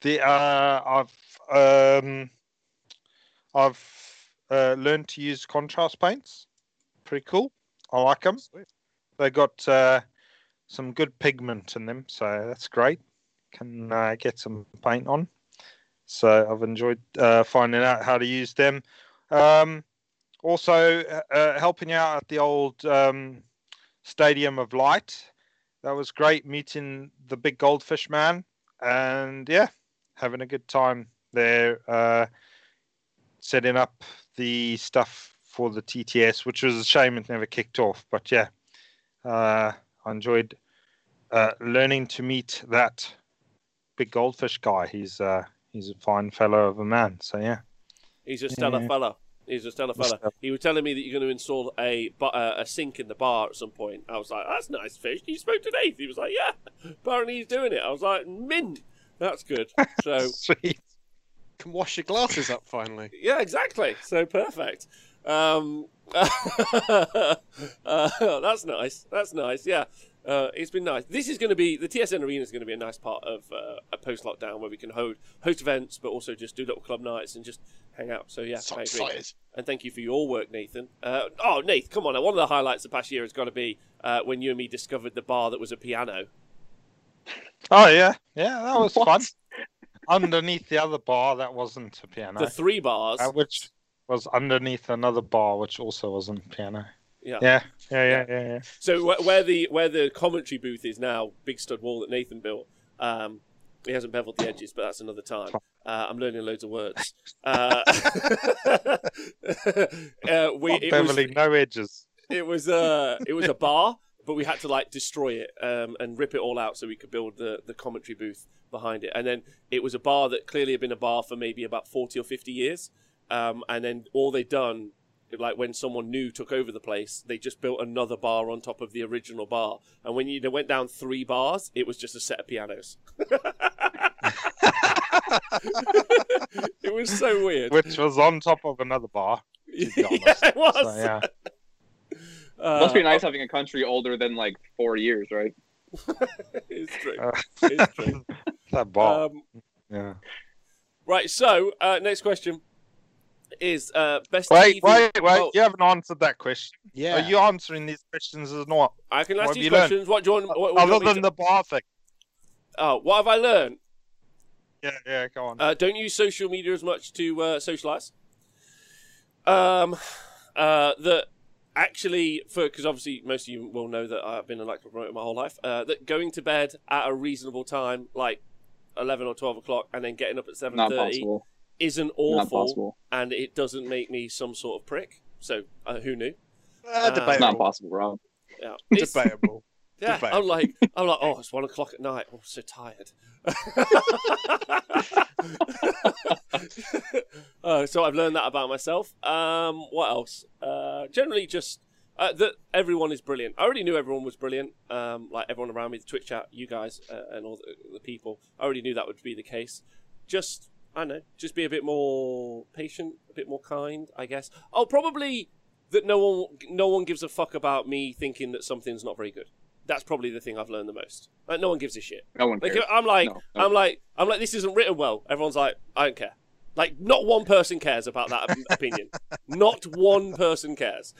The uh, I've um, I've uh, learned to use contrast paints. Pretty cool. I like them. They got uh, some good pigment in them, so that's great. Can uh, get some paint on. So I've enjoyed uh, finding out how to use them. Um, also uh, uh, helping out at the old um, Stadium of Light. That was great meeting the big goldfish man, and yeah, having a good time there. Uh, setting up the stuff for the TTS, which was a shame it never kicked off. But yeah, uh, I enjoyed uh, learning to meet that big goldfish guy. He's he's a fine fellow of a man. So yeah, He's a stellar Yeah. fella. He's a stellar fella. He was telling me that you're going to install a uh, a sink in the bar at some point. I was like, "That's nice, fish." You spoke to Nate. He was like, "Yeah." (laughs) Apparently, he's doing it. I was like, "Mint." That's good. (laughs) So sweet. Can wash your glasses up finally. (laughs) yeah, exactly. So perfect. Um, uh, that's nice. That's nice. Yeah. Uh, it's been nice. This is going to be the TSN Arena is going to be a nice part of uh, a post lockdown where we can hold host events, but also just do little club nights and just hang out. So yeah, so I agree. excited. And thank you for your work, Nathan. Uh, oh, Nathan, come on! Now, one of the highlights of the past year has got to be uh, when you and me discovered the bar that was a piano. Oh yeah, yeah, that was What? fun. Underneath the other bar, that wasn't a piano. The three bars. uh, which was underneath another bar, which also wasn't a piano. Yeah. Yeah, yeah, yeah, yeah, yeah. So wh- where the where the commentary booth is now, big stud wall that Nathan built. Um, he hasn't beveled the edges, but that's another time. Uh, I'm learning loads of words. (laughs) Uh, (laughs) uh, we, Not it was, no edges. it was uh, it was a bar, but we had to like destroy it um, and rip it all out so we could build the the commentary booth behind it. And then it was a bar that clearly had been a bar for maybe about forty or fifty years. Um, and then all they'd done, like when someone new took over the place, they just built another bar on top of the original bar. And when you went down three bars, it was just a set of pianos. (laughs) it was so weird. Which was on top of another bar. be (laughs) yeah, honest. it was. So, yeah. Uh, Must be nice having a country older than like four years, right? (laughs) it's true. Uh, It's true. that bar. Um, yeah. right. So, uh, next question is uh, best Wait, TV. wait, wait. Oh, You haven't answered that question. Yeah. Are you answering these questions or not? I can ask these you learned? questions. What do you want? What, what do you Other than to- the bar thing. Oh, what have I learned? Yeah, yeah, go on. Uh, don't use social media as much to uh, socialize. Um, uh, that actually, for because obviously most of you will know that I've been a nightclub promoter my whole life. Uh, that going to bed at a reasonable time, like eleven or twelve o'clock, and then getting up at seven thirty, possible. Isn't awful, and it doesn't make me some sort of prick. So uh, who knew? Uh, Uh, debatable. Not possible, Rob. Yeah, (laughs) It's- Debatable. (laughs) Yeah, Debatable. I'm like, I'm like, oh, it's one o'clock at night. I'm so tired. (laughs) uh, so I've learned that about myself. Um, what else? Uh, generally, just uh, that everyone is brilliant. I already knew everyone was brilliant. Um, like everyone around me, the Twitch chat, you guys, uh, and all the, the people. I already knew that would be the case. Just, I don't know, just be a bit more patient, a bit more kind, I guess. Oh, probably that no one, no one gives a fuck about me thinking that something's not very good that's probably the thing I've learned the most. Like no one gives a shit. No one Like. I'm like No, no. I'm like I'm like this isn't written well. Everyone's like I don't care. Like not one person cares about that opinion. (laughs) Not one person cares.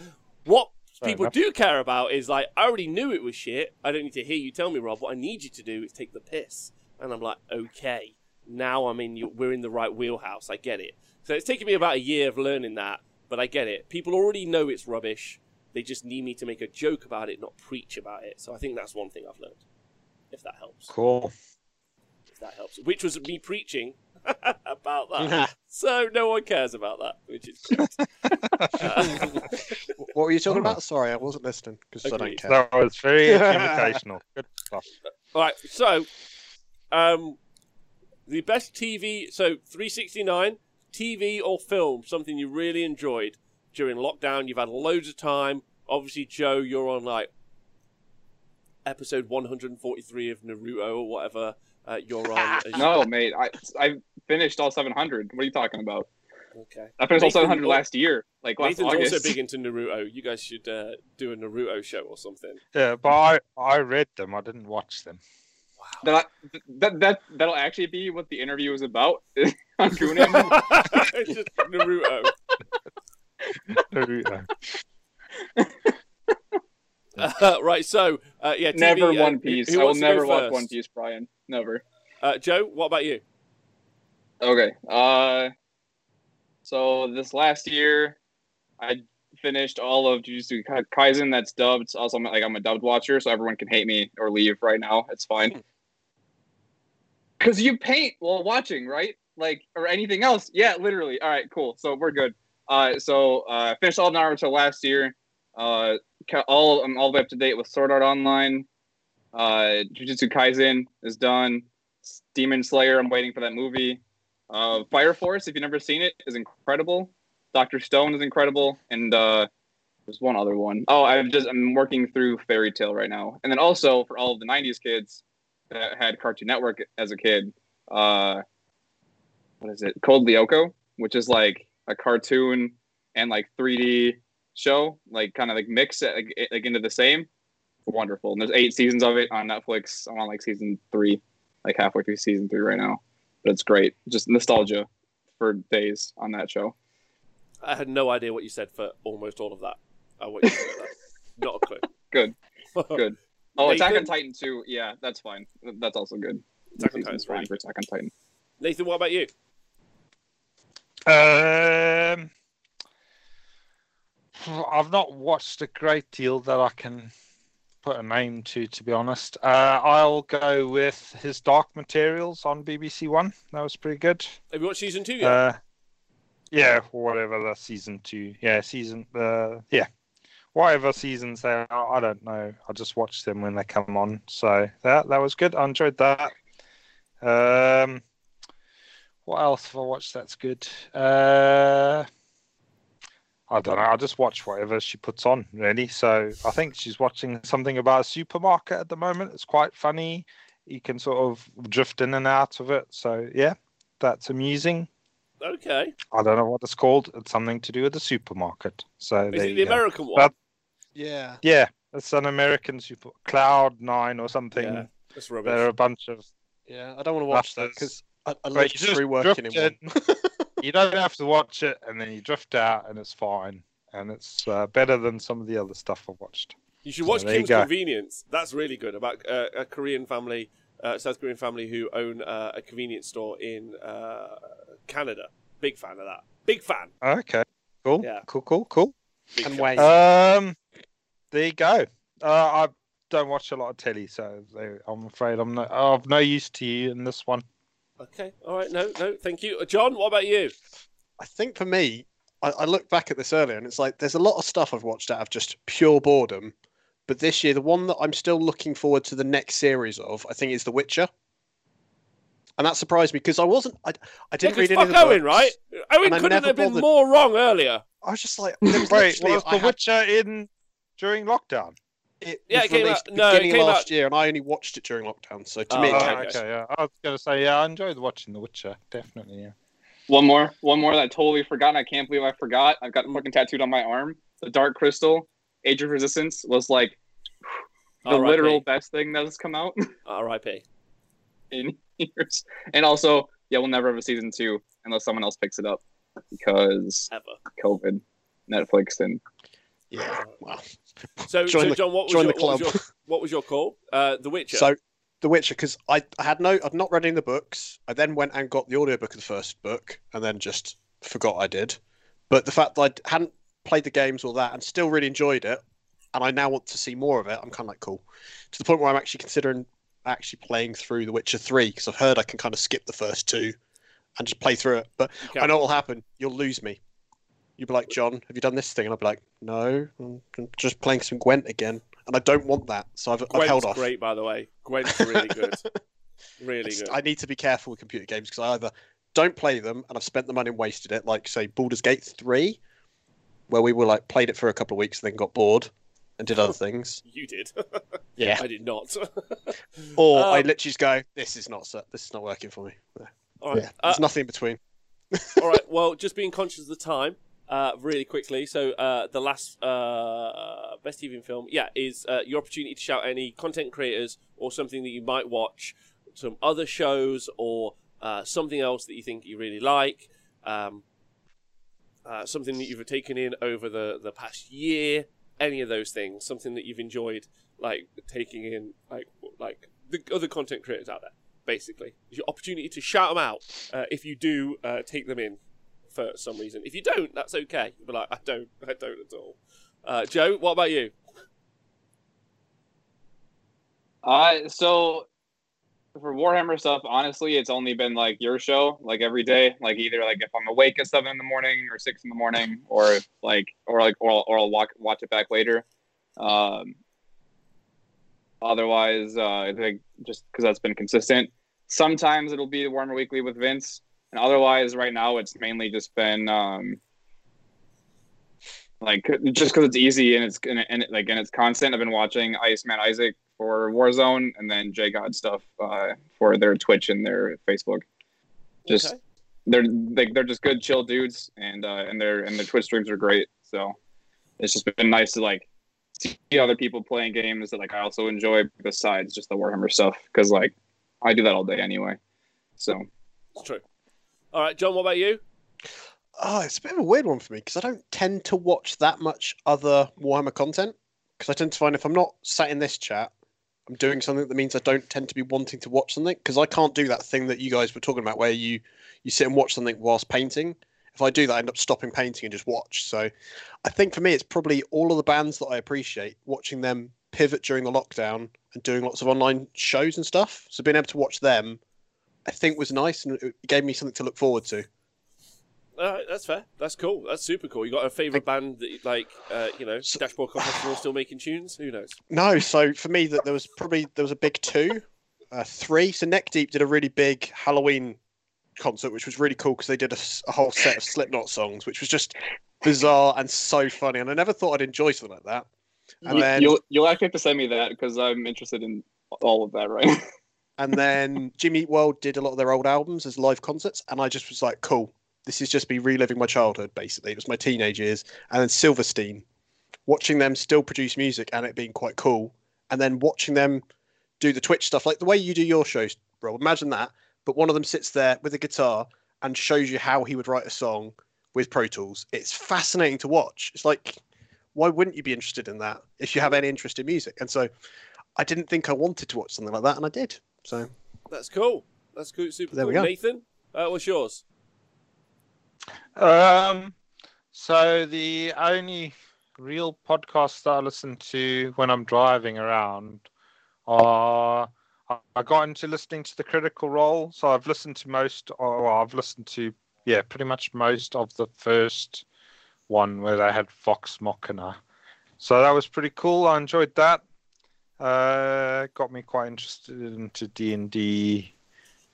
What Fair people enough. do care about is like I already knew it was shit. I don't need to hear you tell me, Rob. What I need you to do is take the piss. And I'm like, okay, now I'm in. We're in the right wheelhouse. I get it. So it's taken me about a year of learning that, but I get it. People already know it's rubbish. They just need me to make a joke about it, not preach about it. So I think that's one thing I've learned. If that helps. Cool. If that helps. Which was me preaching (laughs) about that. so no one cares about that, which is great. (laughs) Uh, what were you talking about? Sorry, I wasn't listening because I don't care. That was very (laughs) invitational. Good stuff. All right, so um, the best TV, so 369 TV or film, something you really enjoyed during lockdown. You've had loads of time. Obviously, Joe, you're on like episode 143 of Naruto or whatever uh, you're on. (laughs) No, mate. I I finished all 700. What are you talking about? Okay. I finished all Nathan- 700 last year, like last Nathan's August. also big into Naruto. You guys should uh, do a Naruto show or something. Yeah, but I, I read them. I didn't watch them. That, that that that'll actually be what the interview is about. (laughs) on Goonin. (laughs) it's just Naruto. Naruto. Uh, right, so uh, yeah, TV, never uh, One who- Piece. I will wants to go never watch first? One Piece, Brian. Never. Uh, Joe, what about you? Okay. Uh, so this last year, I finished all of Jujutsu Ka- Kaisen. That's dubbed. Also, I'm like I'm a dubbed watcher, so everyone can hate me or leave right now. It's fine. Because you paint while watching, right? Like or anything else? Yeah, literally. All right, cool. So we're good. Uh, so uh, finished all of Naruto last year. Uh, all I'm all the way up to date with Sword Art Online. Uh, Jujutsu Kaisen is done. Demon Slayer. I'm waiting for that movie. Uh, Fire Force, if you've never seen it, is incredible. Doctor Stone is incredible, and uh, there's one other one. Oh, I'm just I'm working through Fairy Tail right now, and then also for all of the '90s kids that had Cartoon Network as a kid, uh, what is it? Code Lyoko, which is like a cartoon and like 3D show, like kind of like mix it like, like into the same. Wonderful. And there's eight seasons of it on Netflix. I'm on like season three, like halfway through season three right now. But it's great. Just nostalgia for days on that show. I had no idea what you said for almost all of that. Uh, what you said about that. Not a clue. (laughs) Good. (laughs) Good. Oh, Attack on Titan too. Yeah, that's fine. That's also good. Attack on Season's Titan's fine for Attack on Titan. Nathan, what about you? Um, I've not watched a great deal that I can put a name to, to be honest. Uh, I'll go with his Dark Materials on BBC One. That was pretty good. Have you watched season two yet? Uh, yeah, whatever the season two. Yeah, season. Uh, yeah, whatever seasons they are. I don't know. I just watch them when they come on. So that that was good. I enjoyed that. Um, what else have I watched that's good? Uh, I don't know. I just watch whatever she puts on, really. So I think she's watching something about a supermarket at the moment. It's quite funny. You can sort of drift in and out of it. So yeah, that's amusing. Okay. I don't know what it's called. It's something to do with the supermarket. So Is there it you the go. American one? That- Yeah. Yeah, it's an American super Cloud Nine or something. Yeah. That's There are a bunch of. Yeah. I don't want to watch that because I, I But lived just through working in drift one. (laughs) You don't have to watch it, and then you drift out, and it's fine, and it's uh, better than some of the other stuff I've watched. You should So watch there Kim's. Convenience. That's really good about uh, a Korean family, uh, South Korean family who own uh, a convenience store in uh, Canada. Big fan of that. Big fan. Okay, cool, Yeah. cool, cool, cool. Big And fan. wait. Um, there you go. Uh, I don't watch a lot of telly, so I'm afraid I'm no, of no use to you in this one. Okay. All right. No, no. Thank you. Uh, John, what about you? I think for me, I, I looked back at this earlier and it's like there's a lot of stuff I've watched out of just pure boredom. But this year, the one that I'm still looking forward to the next series of, I think, is The Witcher. And that surprised me because I wasn't. I, I didn't yeah, read 'cause any of the Owen, books. right? Owen and couldn't never have been bothered- more wrong earlier. I was just like, there was (laughs) Wait, was I The had- Witcher in during lockdown? It Yeah, was it came released out- no, it came last out- year, and I only watched it during lockdown. So to Oh, me, it okay. Oh, okay, yeah. I was gonna say, yeah, I enjoyed watching The Witcher, definitely. Yeah. One more, one more that I totally forgot. and I can't believe I forgot. I've got it fucking tattooed on my arm. The Dark Crystal, Age of Resistance was like (sighs) the R.I.P. literal best thing that has come out (laughs) R.I.P. in years. And also, yeah, we'll never have a season two unless someone else picks it up because Ever. COVID, Netflix, and Yeah. Well, So, Join so the- John, what was, join your, the what, was your, what was your call? Uh, the Witcher. So, The Witcher, because I, I had no, I'd not read any of the books. I then went and got the audiobook of the first book, and then just forgot I did. But the fact that I hadn't played the games or that, and still really enjoyed it, and I now want to see more of it, I'm kind of like cool. To the point where I'm actually considering actually playing through The Witcher Three because I've heard I can kind of skip the first two and just play through it. But Okay. I know what'll happen. You'll lose me. You'll be like, John, have you done this thing? And I'll be like, no, I'm just playing some Gwent again. And I don't want that. So I've, I've held off. great, by the way. Gwent's really good. I, (laughs) really just- good. I need to be careful with computer games because I either don't play them and I've spent the money and wasted it, like, say, Baldur's Gate 3, where we were like, played it for a couple of weeks and then got bored and did other things. (laughs) You did. (laughs) Yeah. I did not. (laughs) Or I Um, literally just go, this is not, this is not working for me. All right. Yeah. Uh, There's nothing in between. all right. Well, just being conscious of the time, uh, really quickly. So, uh, the last uh, best TV film, yeah, is uh, your opportunity to shout any content creators or something that you might watch, some other shows or uh, something else that you think you really like, um, uh, something that you've taken in over the the past year. Any of those things, something that you've enjoyed, like taking in, like like the other content creators out there. Basically, it's your opportunity to shout them out uh, if you do uh, take them in for some reason. If you don't, that's okay. But like, I don't, I don't at all. Uh, Joe, what about you? Uh, so for Warhammer stuff, honestly, it's only been like your show, like every day, like either like if I'm awake at seven in the morning or six in the morning, or like or like or, or I'll watch watch it back later. Um, otherwise, uh, I think just because that's been consistent. Sometimes it'll be Warhammer Weekly with Vince, and otherwise, right now it's mainly just been um, like just because it's easy and it's and, and like and it's constant. I've been watching Iceman Isaac for Warzone, and then J God stuff uh, for their Twitch and their Facebook. Just Okay. they're like they're just good, chill dudes, and uh, and their and their Twitch streams are great. So it's just been nice to like see other people playing games that like I also enjoy besides just the Warhammer stuff because like I do that all day anyway. So It's true. All right, John, what about you? Oh, it's a bit of a weird one for me because I don't tend to watch that much other Warhammer content. Because I tend to find if I'm not sat in this chat, I'm doing something that means I don't tend to be wanting to watch something. Because I can't do that thing that you guys were talking about where you you sit and watch something whilst painting. If I do that, I end up stopping painting and just watch. So I think for me, it's probably all of the bands that I appreciate watching them pivot during the lockdown and doing lots of online shows and stuff. So being able to watch them, I think was nice and it gave me something to look forward to. All right, that's fair. That's cool. That's super cool. You got a favorite band that, you- like, uh, you know, So- Dashboard Confessional still making tunes? Who knows? No, so for me, that there was probably there was a big two, uh, three. So Neck Deep did a really big Halloween concert, which was really cool because they did a whole set of Slipknot songs, which was just bizarre and so funny. And I never thought I'd enjoy something like that. And you, then you'll you'll actually have to send me that because I'm interested in all of that right (laughs) and then Jimmy Eat World did a lot of their old albums as live concerts, and I just was like, cool. This is just me reliving my childhood, basically. It was my teenage years, and then Silverstein, watching them still produce music and it being quite cool, and then watching them do the Twitch stuff, like the way you do your shows, bro. Imagine that, but one of them sits there with a guitar and shows you how he would write a song with Pro Tools. It's fascinating to watch. It's like, why wouldn't you be interested in that if you have any interest in music? And so, I didn't think I wanted to watch something like that, and I did. So That's cool. That's cool. Super There cool. we go. Nathan, uh, what's yours? Um, so the only real podcasts that I listen to when I'm driving around are I- got into listening to the Critical Role. So I've listened to most, or I've listened to yeah, pretty much most of the first one where they had Vox Machina. So that was pretty cool. I enjoyed that. Uh, got me quite interested into D and D,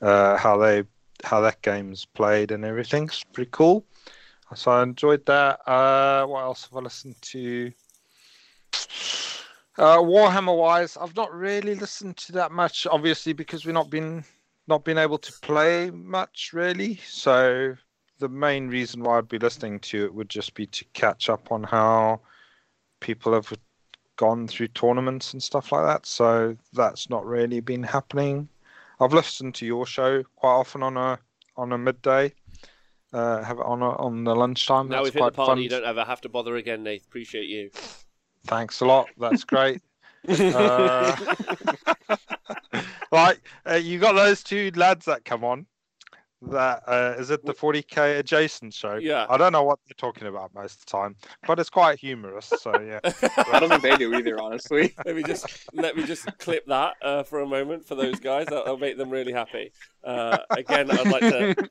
uh, how they how that game's played and everything. It's pretty cool. So I enjoyed that. Uh, what else have I listened to? Uh, Warhammer wise, I've not really listened to that much, obviously because we've not been not been able to play much really. So the main reason why I'd be listening to it would just be to catch up on how people have gone through tournaments and stuff like that. So that's not really been happening. I've listened to your show quite often on a on a midday. Uh, have it on a, on the lunchtime. now That's we've hit the quite party. fun. You don't ever have to bother again, Nate. Appreciate you. Thanks a lot. That's (laughs) great. Uh, (laughs) (laughs) like uh, you got those two lads that come on. That uh, is it the 40k adjacent show? Yeah. I don't know what they're talking about most of the time, but it's quite humorous. So yeah. (laughs) I don't think they do either, honestly. (laughs) let me just let me just clip that uh, for a moment for those guys. That'll, that'll make them really happy. Uh, again, I'd like to.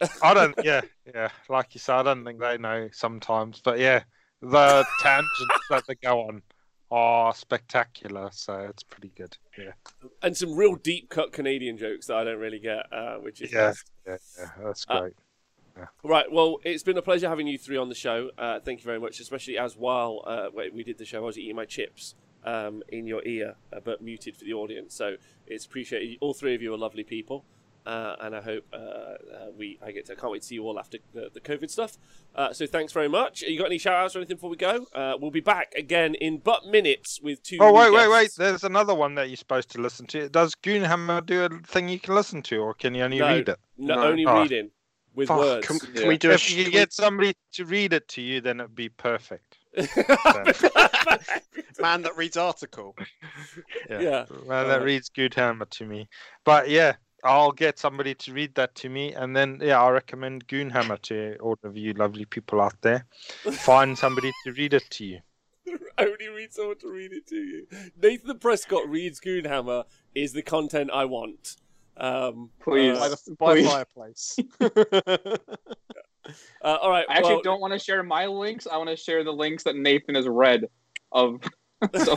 (laughs) I don't. Yeah, yeah. Like you said, I don't think they know sometimes, but yeah, the tangents that they go on are spectacular. So it's pretty good. Yeah, and some real deep cut Canadian jokes that I don't really get, uh, which is Yeah. yeah, yeah. That's Uh, great. Right. Well, it's been a pleasure having you three on the show. Uh, thank you very much, especially as while uh, we we did the show, I was eating my chips um, in your ear, uh, but muted for the audience. So it's appreciated. All three of you are lovely people. Uh, and I hope uh, uh, we I get to I can't wait to see you all after the, the COVID stuff. Uh, so thanks very much. You got any shout outs or anything before we go? Uh, we'll be back again in but minutes with two. Oh new wait, wait, wait! There's another one that you're supposed to listen to. Does Goonhammer do a thing you can listen to, or can you only No. read it? No, No. only Oh. reading with Fuck, words. can, can Yeah. we do a if sh- you can get somebody to read it to you, then it'd be perfect. (laughs) man that reads article? (laughs) Yeah, Yeah. man, that Uh, reads Goonhammer to me. But yeah, I'll get somebody to read that to me, and then yeah, I recommend Goonhammer to all of you lovely people out there. (laughs) Find somebody to read it to you. I only read someone to read it to you. Nathan Prescott reads Goonhammer is the content I want. Um, Please. by the by Please. fireplace. (laughs) uh, all right. I actually well- don't want to share my links. I want to share the links that Nathan has read of. (laughs) so,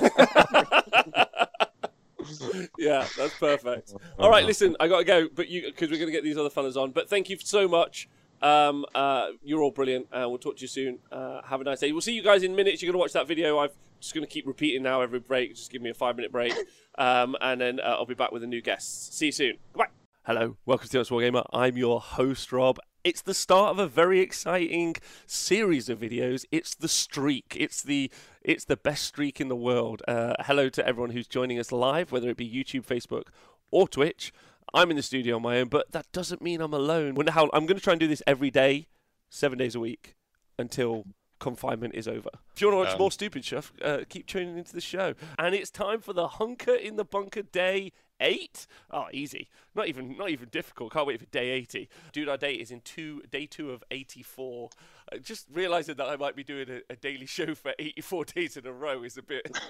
yeah, that's perfect. All right, listen, I got to go, but you because we're going to get these other fellas on. But thank you so much. Um, uh, you're all brilliant. Uh, we'll talk to you soon. Uh, have a nice day. We'll see you guys in minutes. You're going to watch that video. I'm just going to keep repeating now every break. Just give me a five minute break, um, and then uh, I'll be back with a new guest. See you soon. Goodbye. Hello, welcome to the Honest Wargamer. I'm your host, Rob. It's the start of a very exciting series of videos. It's the streak. It's the it's the best streak in the world. Uh, hello to everyone who's joining us live, whether it be YouTube, Facebook, or Twitch. I'm in the studio on my own, but that doesn't mean I'm alone. Wonder how I'm going to try and do this every day, seven days a week, until confinement is over. If you want to watch Um, more stupid stuff, uh, keep tuning into the show. And it's time for the Hunker in the Bunker Day Eight. Oh, easy. Not even not even difficult. Can't wait for day eighty. Dude, our date is in two day two of eighty four. Uh, just realizing that I might be doing a, a daily show for eighty four (laughs) days in a row is a bit. (laughs)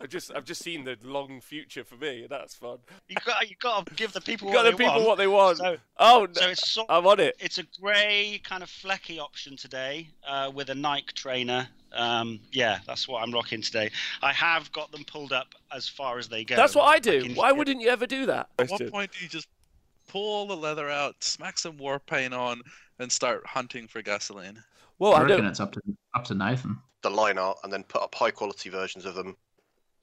I've just I've just seen the long future for me, and that's fun. You got you got to give the people Got what the they people want. what they want. So, oh, so it's sort I'm on it. it's a grey kind of flecky option today uh, with a Nike trainer. Um, yeah, that's what I'm rocking today. I have got them pulled up as far as they go. That's what I do. can- Why wouldn't you ever do that? At what point do you just pull the leather out, smack some war paint on, and start hunting for gasoline? Well, I I reckon don't. it's up to up to Nathan. the line art and then put up high quality versions of them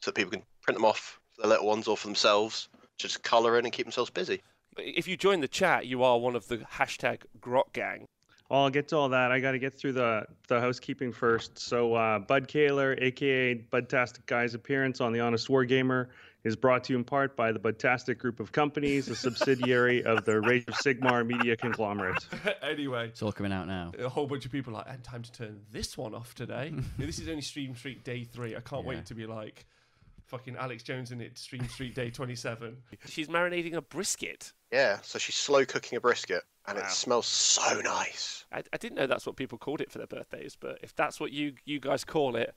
so that people can print them off for their little ones or for themselves, just colour in and keep themselves busy. If you join the chat, you are one of the hashtag Grot Gang. Well, I'll get to all that. I got to get through the the housekeeping first. So, uh, Bud Kaler, aka Budtastic Guy's appearance on the Honest Wargamer, is brought to you in part by the Budtastic Group of Companies, a subsidiary of the Rage of Sigmar media conglomerate. (laughs) anyway, It's all coming out now. a whole bunch of people are like, and time to turn this one off today. (laughs) this is only Stream Streak Day 3. I can't Yeah. wait to be like fucking Alex Jones in it, Stream Streak Day 27. She's marinating a brisket. Yeah, so she's slow cooking a brisket and Wow. it smells so nice. I, I didn't know that's what people called it for their birthdays, but if that's what you, you guys call it,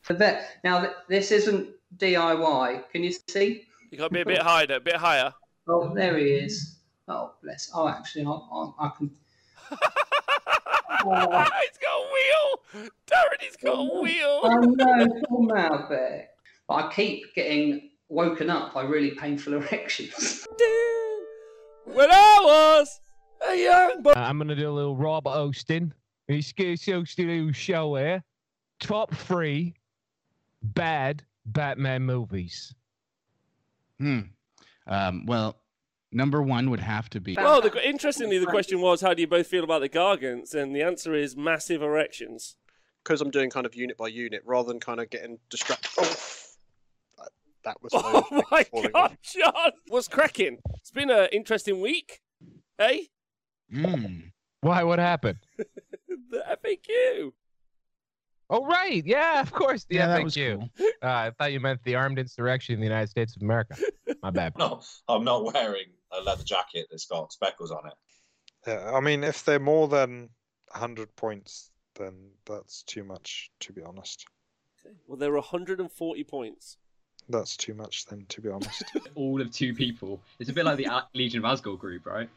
now, this isn't DIY. Can you see? You got to be a bit higher, a bit higher. Oh, there he is. Oh, bless. Oh, actually, I, I, I can. Oh. (laughs) he's got a wheel! Darren, he's got a wheel! Oh no, poor Malbec. But I keep getting woken up by really painful (laughs) erections. when I was a young boy. Uh, I'm gonna do a little Rob Austin. He's gonna do a little show here. Top three bad Batman movies. Hmm. Um, well, number one would have to be. Well, the, interestingly, the question was, how do you both feel about the Gargants? And the answer is massive erections. Because I'm doing kind of unit by unit rather than kind of getting distracted. Oh, that, that was (laughs) Oh my my God, off. John! What's cracking? It's been an interesting week. Hey, Mm. Why? What happened? (laughs) the FAQ. Oh right, yeah, of course. The Yeah, that was FAQ. cool. Uh, I thought you meant the armed insurrection in the United States of America. My bad. (laughs) No, I'm not wearing a leather jacket that's got speckles on it. Yeah, I mean, if they're more than 100 points, then that's too much, to be honest. Okay. Well, there are 140 points. That's too much, then, to be honest. (laughs) all of two people. It's a bit like the Legion of Azgorh group, right?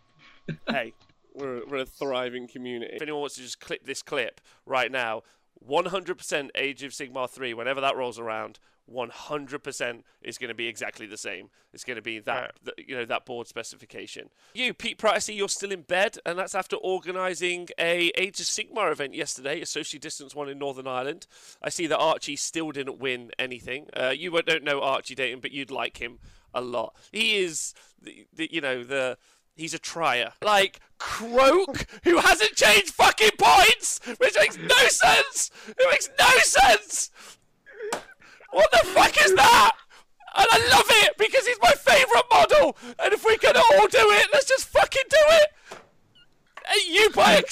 hey, we're, we're a thriving community. If anyone wants to just clip this clip right now, 100% Age of Sigmar 3, whenever that rolls around, 100% is going to be exactly the same. It's going to be that, th- you know, that board specification. You, Pete Pratt, I see you're still in bed, and that's after organising a Age of Sigmar event yesterday, a socially distanced one in Northern Ireland. I see that Archie still didn't win anything. Uh, you don't know Archie Dayton, but you'd like him a lot. He is, the, the, you know, the He's a trier. Like Kroak, who hasn't changed fucking points, which makes no sense. It makes no sense. What the fuck is that? And I love it because he's my favourite model. And if we can all do it, let's just fucking do it. Hey, you buy a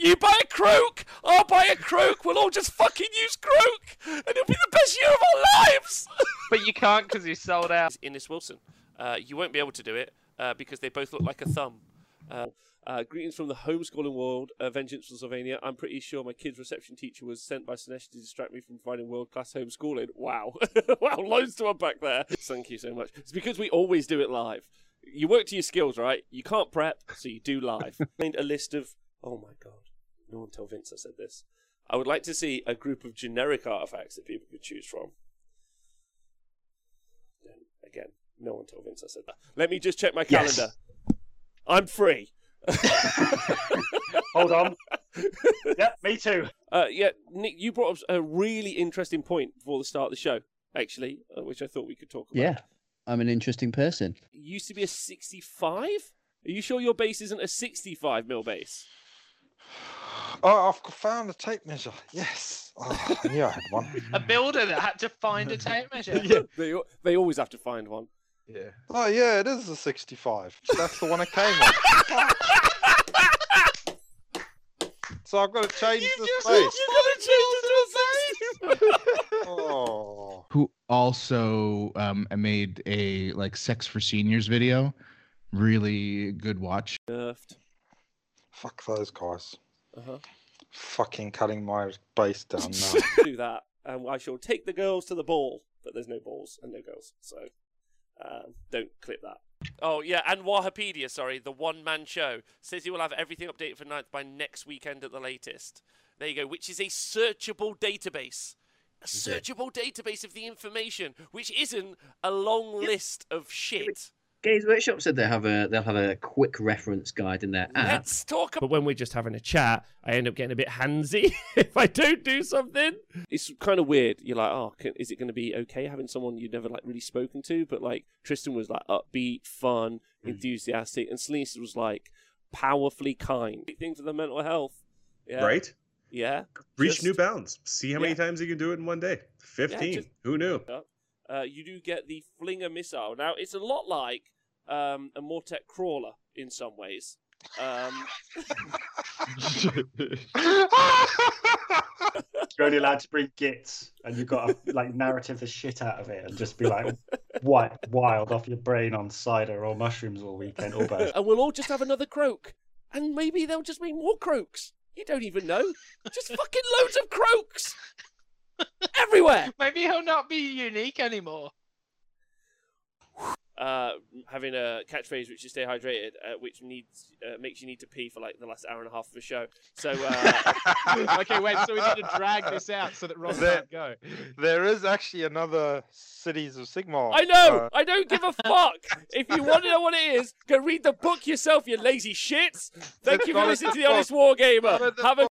you buy a Kroak, I'll buy a Kroak. We'll all just fucking use Kroak, and it'll be the best year of our lives. But you can't because he's sold out. Innes Wilson, uh, you won't be able to do it. Uh, because they both look like a thumb. Uh, uh, greetings from the homeschooling world, uh, Vengeance from Sylvania. I'm pretty sure my kid's reception teacher was sent by Sinesh to distract me from providing world class homeschooling. Wow. (laughs) wow, loads to unpack there. Thank you so much. It's because we always do it live. You work to your skills, right? You can't prep, so you do live. (laughs) Find a list of. Oh my god. No one tell Vince I said this. I would like to see a group of generic artifacts that people could choose from. Then, Again, no one told Vince I said that. Let me just check my Yes. calendar. I'm free. Hold on. (laughs) yeah, me too. Uh, yeah, Nick, you brought up a really interesting point before the start of the show, actually, uh, which I thought we could talk about. Yeah, I'm an interesting person. It used to be a 65? Are you sure your base isn't a 65 mil base? (sighs) Oh, I've found a tape measure. Yes. Oh, I knew I had one. (laughs) A builder that had to find a tape measure. (laughs) yeah, they, they always have to find one. Yeah. Oh, yeah, it is a 65. That's the one I came with. (laughs) so I've got to change the face. You gotta change space. Oh. (laughs) Who also um, made a like sex for seniors video. Really good watch. Nerfed. Fuck those guys. Uh-huh. Fucking cutting my base down now. (laughs) do that, and I shall take the girls to the ball. But there's no balls and no girls, so um, don't clip that. Oh yeah, and Wahapedia, sorry, the one-man show says he will have everything updated for ninth by next weekend at the latest. There you go, which is a searchable database. A searchable database of the information, which isn't a long list of shit. Games Workshop said they have a they'll have a quick reference guide in their app. Let's talk. But when we're just having a chat, I end up getting a bit handsy (laughs) if I don't do something. It's kind of weird. You're like, oh, can, is it going to be okay having someone you've never like really spoken to? But like Tristan was like upbeat, fun, hmm. enthusiastic, and Selena was like powerfully kind. Big thing for the mental health. Yeah. Right? Yeah. Reach Just- new bounds. See how many Yeah. times you can do it in one day. 15. just- Who knew? Uh, you do get the Flinger missile. Now, it's a lot like um, a Mortek crawler in some ways. Um, (laughs) You're only allowed to bring gits, and you've got to like narrative the shit out of it, and just be like, "What wild off your brain on cider or mushrooms all weekend or both." and we'll all just have another Kroak. And maybe there'll just be more Kroaks. You don't even know. Just fucking loads of Kroaks everywhere. (laughs) Maybe he'll not be unique anymore. Uh, having a catchphrase which is "stay hydrated," uh, which needs uh, makes you need to pee for like the last hour and a half of the show. So uh, (laughs) okay, wait. So we need to drag this out so that Ross There- can't go. There is actually another Cities of Sigmar. I know. uh, I don't give a fuck. if you want to know what it is, go read the book yourself, you lazy shits. Thank It's you for listening to the. Honest Wargamer. Have a